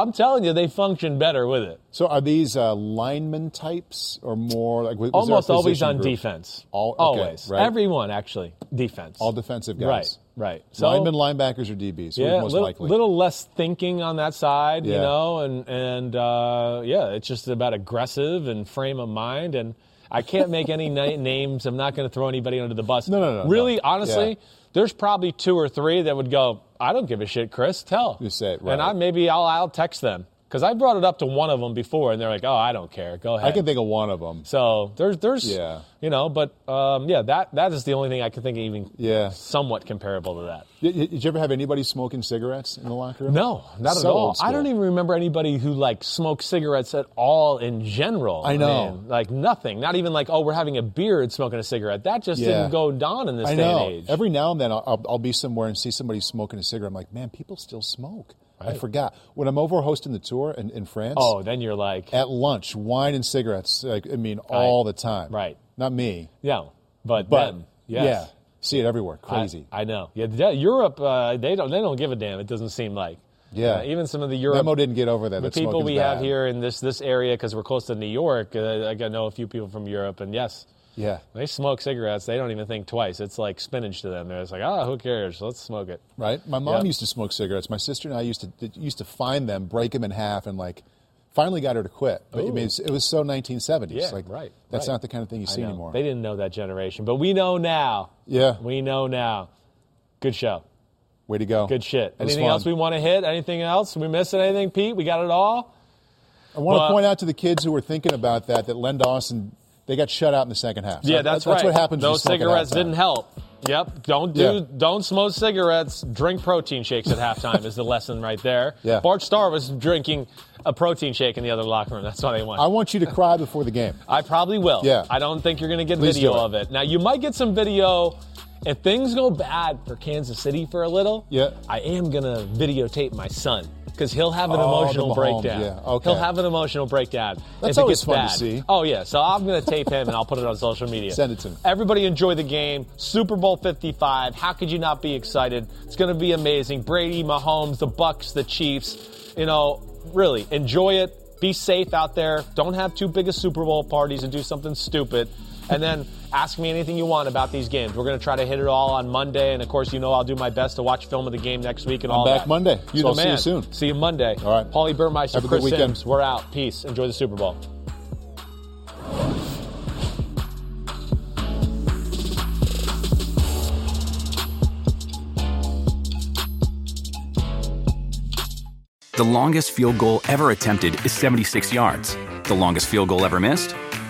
I'm telling you, they function better with it. So are these uh, lineman types or more like was Almost always on group? defense. All- okay, always. right. Everyone actually defense. All defensive guys. Right. Right. So Linemen, linebackers, or DBs? Yeah, most little, likely? little less thinking on that side, you know, and and uh, yeah, it's just about aggressive and frame of mind. And I can't make any na- names. I'm not going to throw anybody under the bus. No, no, no, Really, no. honestly, Yeah. there's probably two or three that would go. I don't give a shit, Chris. Tell. You say it, right. And I maybe I'll I'll text them because I brought it up to one of them before, and they're like, "Oh, I don't care. Go ahead." I can think of one of them. So there's there's Yeah. you know, but um, yeah, that that is the only thing I can think of even Yeah. somewhat comparable to that. Did, did you ever have anybody smoking cigarettes in the locker room? No, not at all. I don't even remember anybody who like smoked cigarettes at all in general. I know. mean, like nothing. Not even like, oh, we're having a beer and smoking a cigarette. That just Yeah. didn't go down in this I day know. and age. Every now and then I'll, I'll be somewhere and see somebody smoking a cigarette. I'm like, man, people still smoke. I forgot. When I'm over hosting the tour in, in France, oh, then you're like, at lunch, wine and cigarettes. Like, I mean, all the time. Right. Not me, yeah, but but them, yes. yeah, see it everywhere. Crazy. I, know. Yeah, Europe, uh, they don't they don't give a damn. It doesn't seem like. Yeah. Uh, even some of the Europe Memo didn't get over that. the people we have here in this this area because we're close to New York. Uh, I know a few people from Europe, and yes, Yeah. they smoke cigarettes. They don't even think twice. It's like spinach to them. They're just like, ah, who cares? Let's smoke it. Right. My mom Yeah. used to smoke cigarettes. My sister and I used to used to find them, break them in half, and like finally got her to quit. But I mean, it was, it was so 1970s. Yeah, like, right, That's right. not the kind of thing you see anymore. They didn't know that generation, but we know now. yeah. We know now. Good show. Way to go. Good shit. Anything else we want to hit? Anything else? we missing anything, Pete? We got it all. I want But- to point out to the kids who were thinking about that that Len Dawson they got shut out in the second half. Yeah, that- that's, right. That's what happens. Those cigarettes didn't help. Yep. Don't do Yeah. don't smoke cigarettes. Drink protein shakes at halftime is the lesson right there. Yeah. Bart Starr was drinking a protein shake in the other locker room. That's why they won. I want you to cry before the game. I probably will. Yeah. I don't think you're going to get Please video of it. Now, you might get some video if things go bad for Kansas City for a little. Yeah. I am going to videotape my son because he'll have an Oh, emotional Mahomes, breakdown. yeah. Okay. He'll have an emotional breakdown. That's if it always gets fun to see. Oh, yeah. So I'm going to tape him and I'll put it on social media. Send it to me. Everybody enjoy the game. Super Bowl 55. How could you not be excited? It's going to be amazing. Brady, Mahomes, the Bucks, the Chiefs. You know, really enjoy it. Be safe out there. Don't have too big a Super Bowl parties and do something stupid. And then ask me anything you want about these games. We're going to try to hit it all on Monday. And of course, you know I'll do my best to watch film of the game next week and I'm all back that. Monday. You So the I'll see you man. soon. See you Monday. All right. Paulie Burmeister, Have a good Chris weekend. Simms. We're out. Peace. Enjoy the Super Bowl. The longest field goal ever attempted is 76 yards. The longest field goal ever missed?